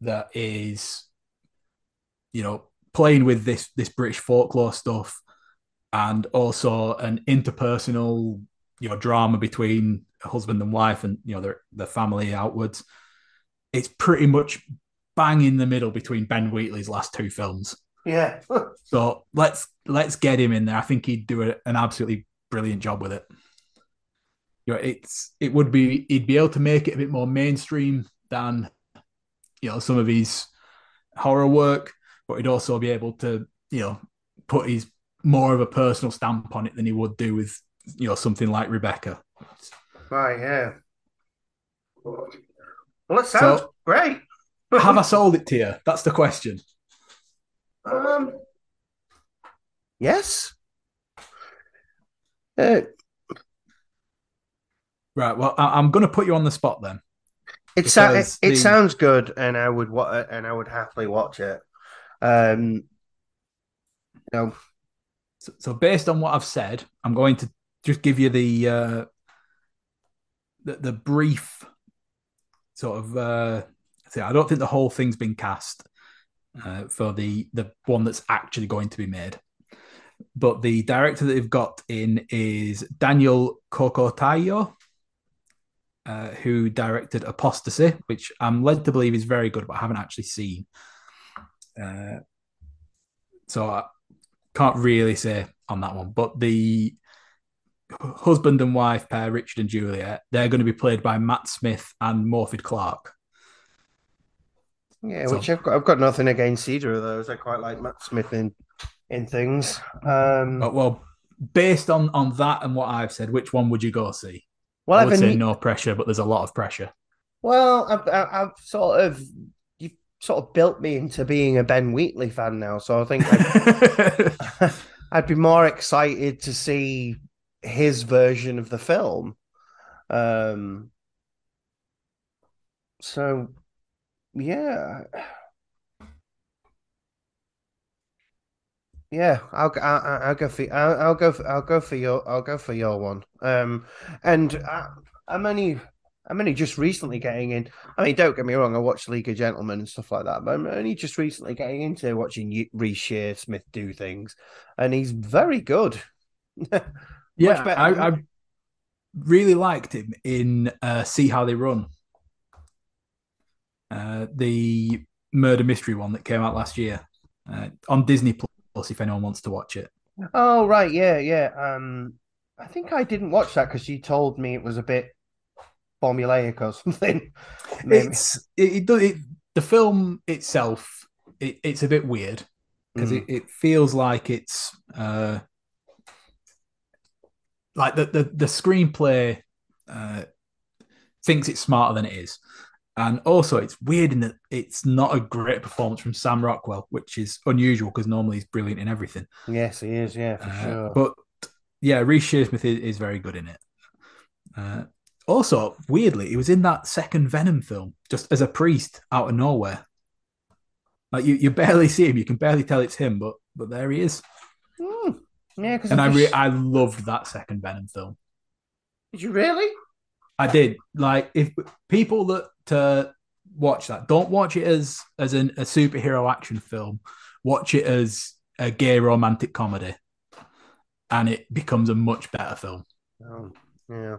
Speaker 2: that is, you know, playing with this this British folklore stuff and also an interpersonal, you know, drama between husband and wife and you know their the family outwards. It's pretty much bang in the middle between Ben Wheatley's last two films.
Speaker 1: Yeah.
Speaker 2: so let's let's get him in there. I think he'd do a, an absolutely brilliant job with it. You know, it's it would be he'd be able to make it a bit more mainstream than you know some of his horror work, but he'd also be able to you know put his more of a personal stamp on it than he would do with you know something like Rebecca.
Speaker 1: Right, yeah. Well, it sounds so, great.
Speaker 2: have I sold it to you? That's the question.
Speaker 1: Um, yes. Uh,
Speaker 2: right. Well, I- am going to put you on the spot then.
Speaker 1: It, sa- it, it the... sounds good, and I would wa- and I would happily watch it. Um, you know.
Speaker 2: so, so based on what I've said, I'm going to just give you the uh, the, the brief sort of. Uh, I don't think the whole thing's been cast uh, for the the one that's actually going to be made. But the director that they've got in is Daniel Kokotajlo, uh, who directed Apostasy, which I'm led to believe is very good, but I haven't actually seen. Uh, so I can't really say on that one. But the husband and wife pair, Richard and Juliet, they're going to be played by Matt Smith and Morfydd Clark.
Speaker 1: Yeah, so, which I've got, I've got nothing against either of those. I quite like Matt Smith in in things. Um,
Speaker 2: uh, well, based on on that and what I've said, which one would you go see? Well, I would I've say no pressure, but there's a lot of pressure.
Speaker 1: Well, I've, I've sort of you've sort of built me into being a Ben Wheatley fan now, so I think I'd, I'd be more excited to see his version of the film. Um, so yeah. Yeah, I'll, I'll, I'll go for I'll, I'll go for, I'll go for your I'll go for your one. Um, and I, I'm only I'm only just recently getting in. I mean, don't get me wrong, I watch League of Gentlemen and stuff like that, but I'm only just recently getting into watching Reece Shearsmith do things, and he's very good.
Speaker 2: yeah, I, I, really liked him in uh, See How They Run. Uh, the murder mystery one that came out last year uh, on Disney Plus. If anyone wants to watch it.
Speaker 1: Oh right, yeah, yeah. Um, I think I didn't watch that because you told me it was a bit formulaic or something.
Speaker 2: it's it, it, it, the film itself. It, it's a bit weird because mm. it, it feels like it's uh, like the the, the screenplay uh, thinks it's smarter than it is. And also, it's weird in that it's not a great performance from Sam Rockwell, which is unusual because normally he's brilliant in everything.
Speaker 1: Yes, he is. Yeah, for uh, sure.
Speaker 2: But yeah, Reece Shearsmith is, is, very good in it. Uh, also, weirdly, he was in that second Venom film just as a priest out of nowhere. Like you, you barely see him. You can barely tell it's him, but but there he is.
Speaker 1: Mm. Yeah,
Speaker 2: and I re- I loved that second Venom film.
Speaker 1: Did you really?
Speaker 2: I did. Like if people that uh, watch that. Don't watch it as as an, a superhero action film. Watch it as a gay romantic comedy, and it becomes a much better film.
Speaker 1: Oh, yeah.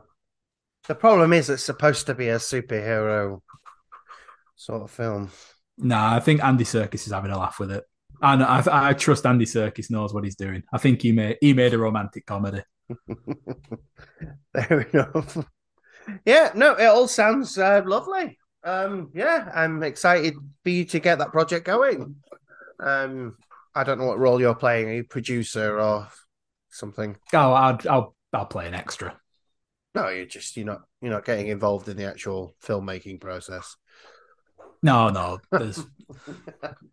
Speaker 1: The problem is, it's supposed to be a superhero sort of film.
Speaker 2: Nah, I think Andy Serkis is having a laugh with it, and I, I trust Andy Serkis knows what he's doing. I think he made he made a romantic comedy.
Speaker 1: Fair enough. Yeah, no, it all sounds uh, lovely. Um, yeah, I'm excited for you to get that project going. Um, I don't know what role you're playing. Are you producer or something?
Speaker 2: Oh, I'll I'll, I'll play an extra.
Speaker 1: No, you're just you're not you're not getting involved in the actual filmmaking process.
Speaker 2: No, no.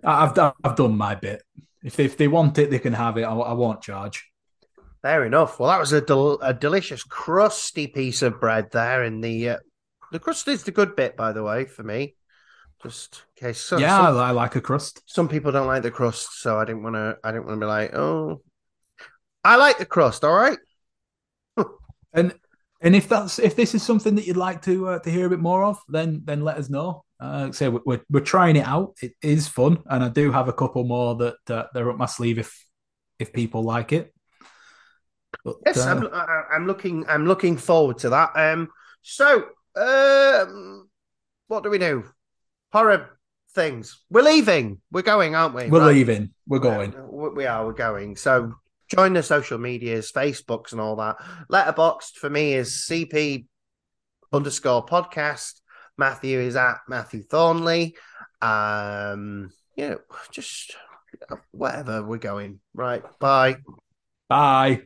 Speaker 2: I've I've done my bit. If they, if they want it, they can have it. I, I won't charge.
Speaker 1: Fair enough. Well, that was a, del- a delicious crusty piece of bread there. In the uh, the crust is the good bit, by the way, for me. Just in case.
Speaker 2: So, yeah, some, I like a crust.
Speaker 1: Some people don't like the crust, so I didn't want to. I didn't want to be like, oh, I like the crust. All right.
Speaker 2: and and if that's if this is something that you'd like to uh, to hear a bit more of, then then let us know. Uh, say so we're, we're trying it out. It is fun, and I do have a couple more that uh, they're up my sleeve if if people like it.
Speaker 1: But, yes, uh, I'm, I'm looking. I'm looking forward to that. Um, so, um, what do we do? Horror things. We're leaving. We're going, aren't we?
Speaker 2: We're right? leaving. We're going.
Speaker 1: We are. We're going. So, join the social medias, Facebooks, and all that. Letterboxd for me is CP underscore podcast. Matthew is at Matthew Thornley. Um, you know, just whatever. We're going. Right. Bye.
Speaker 2: Bye.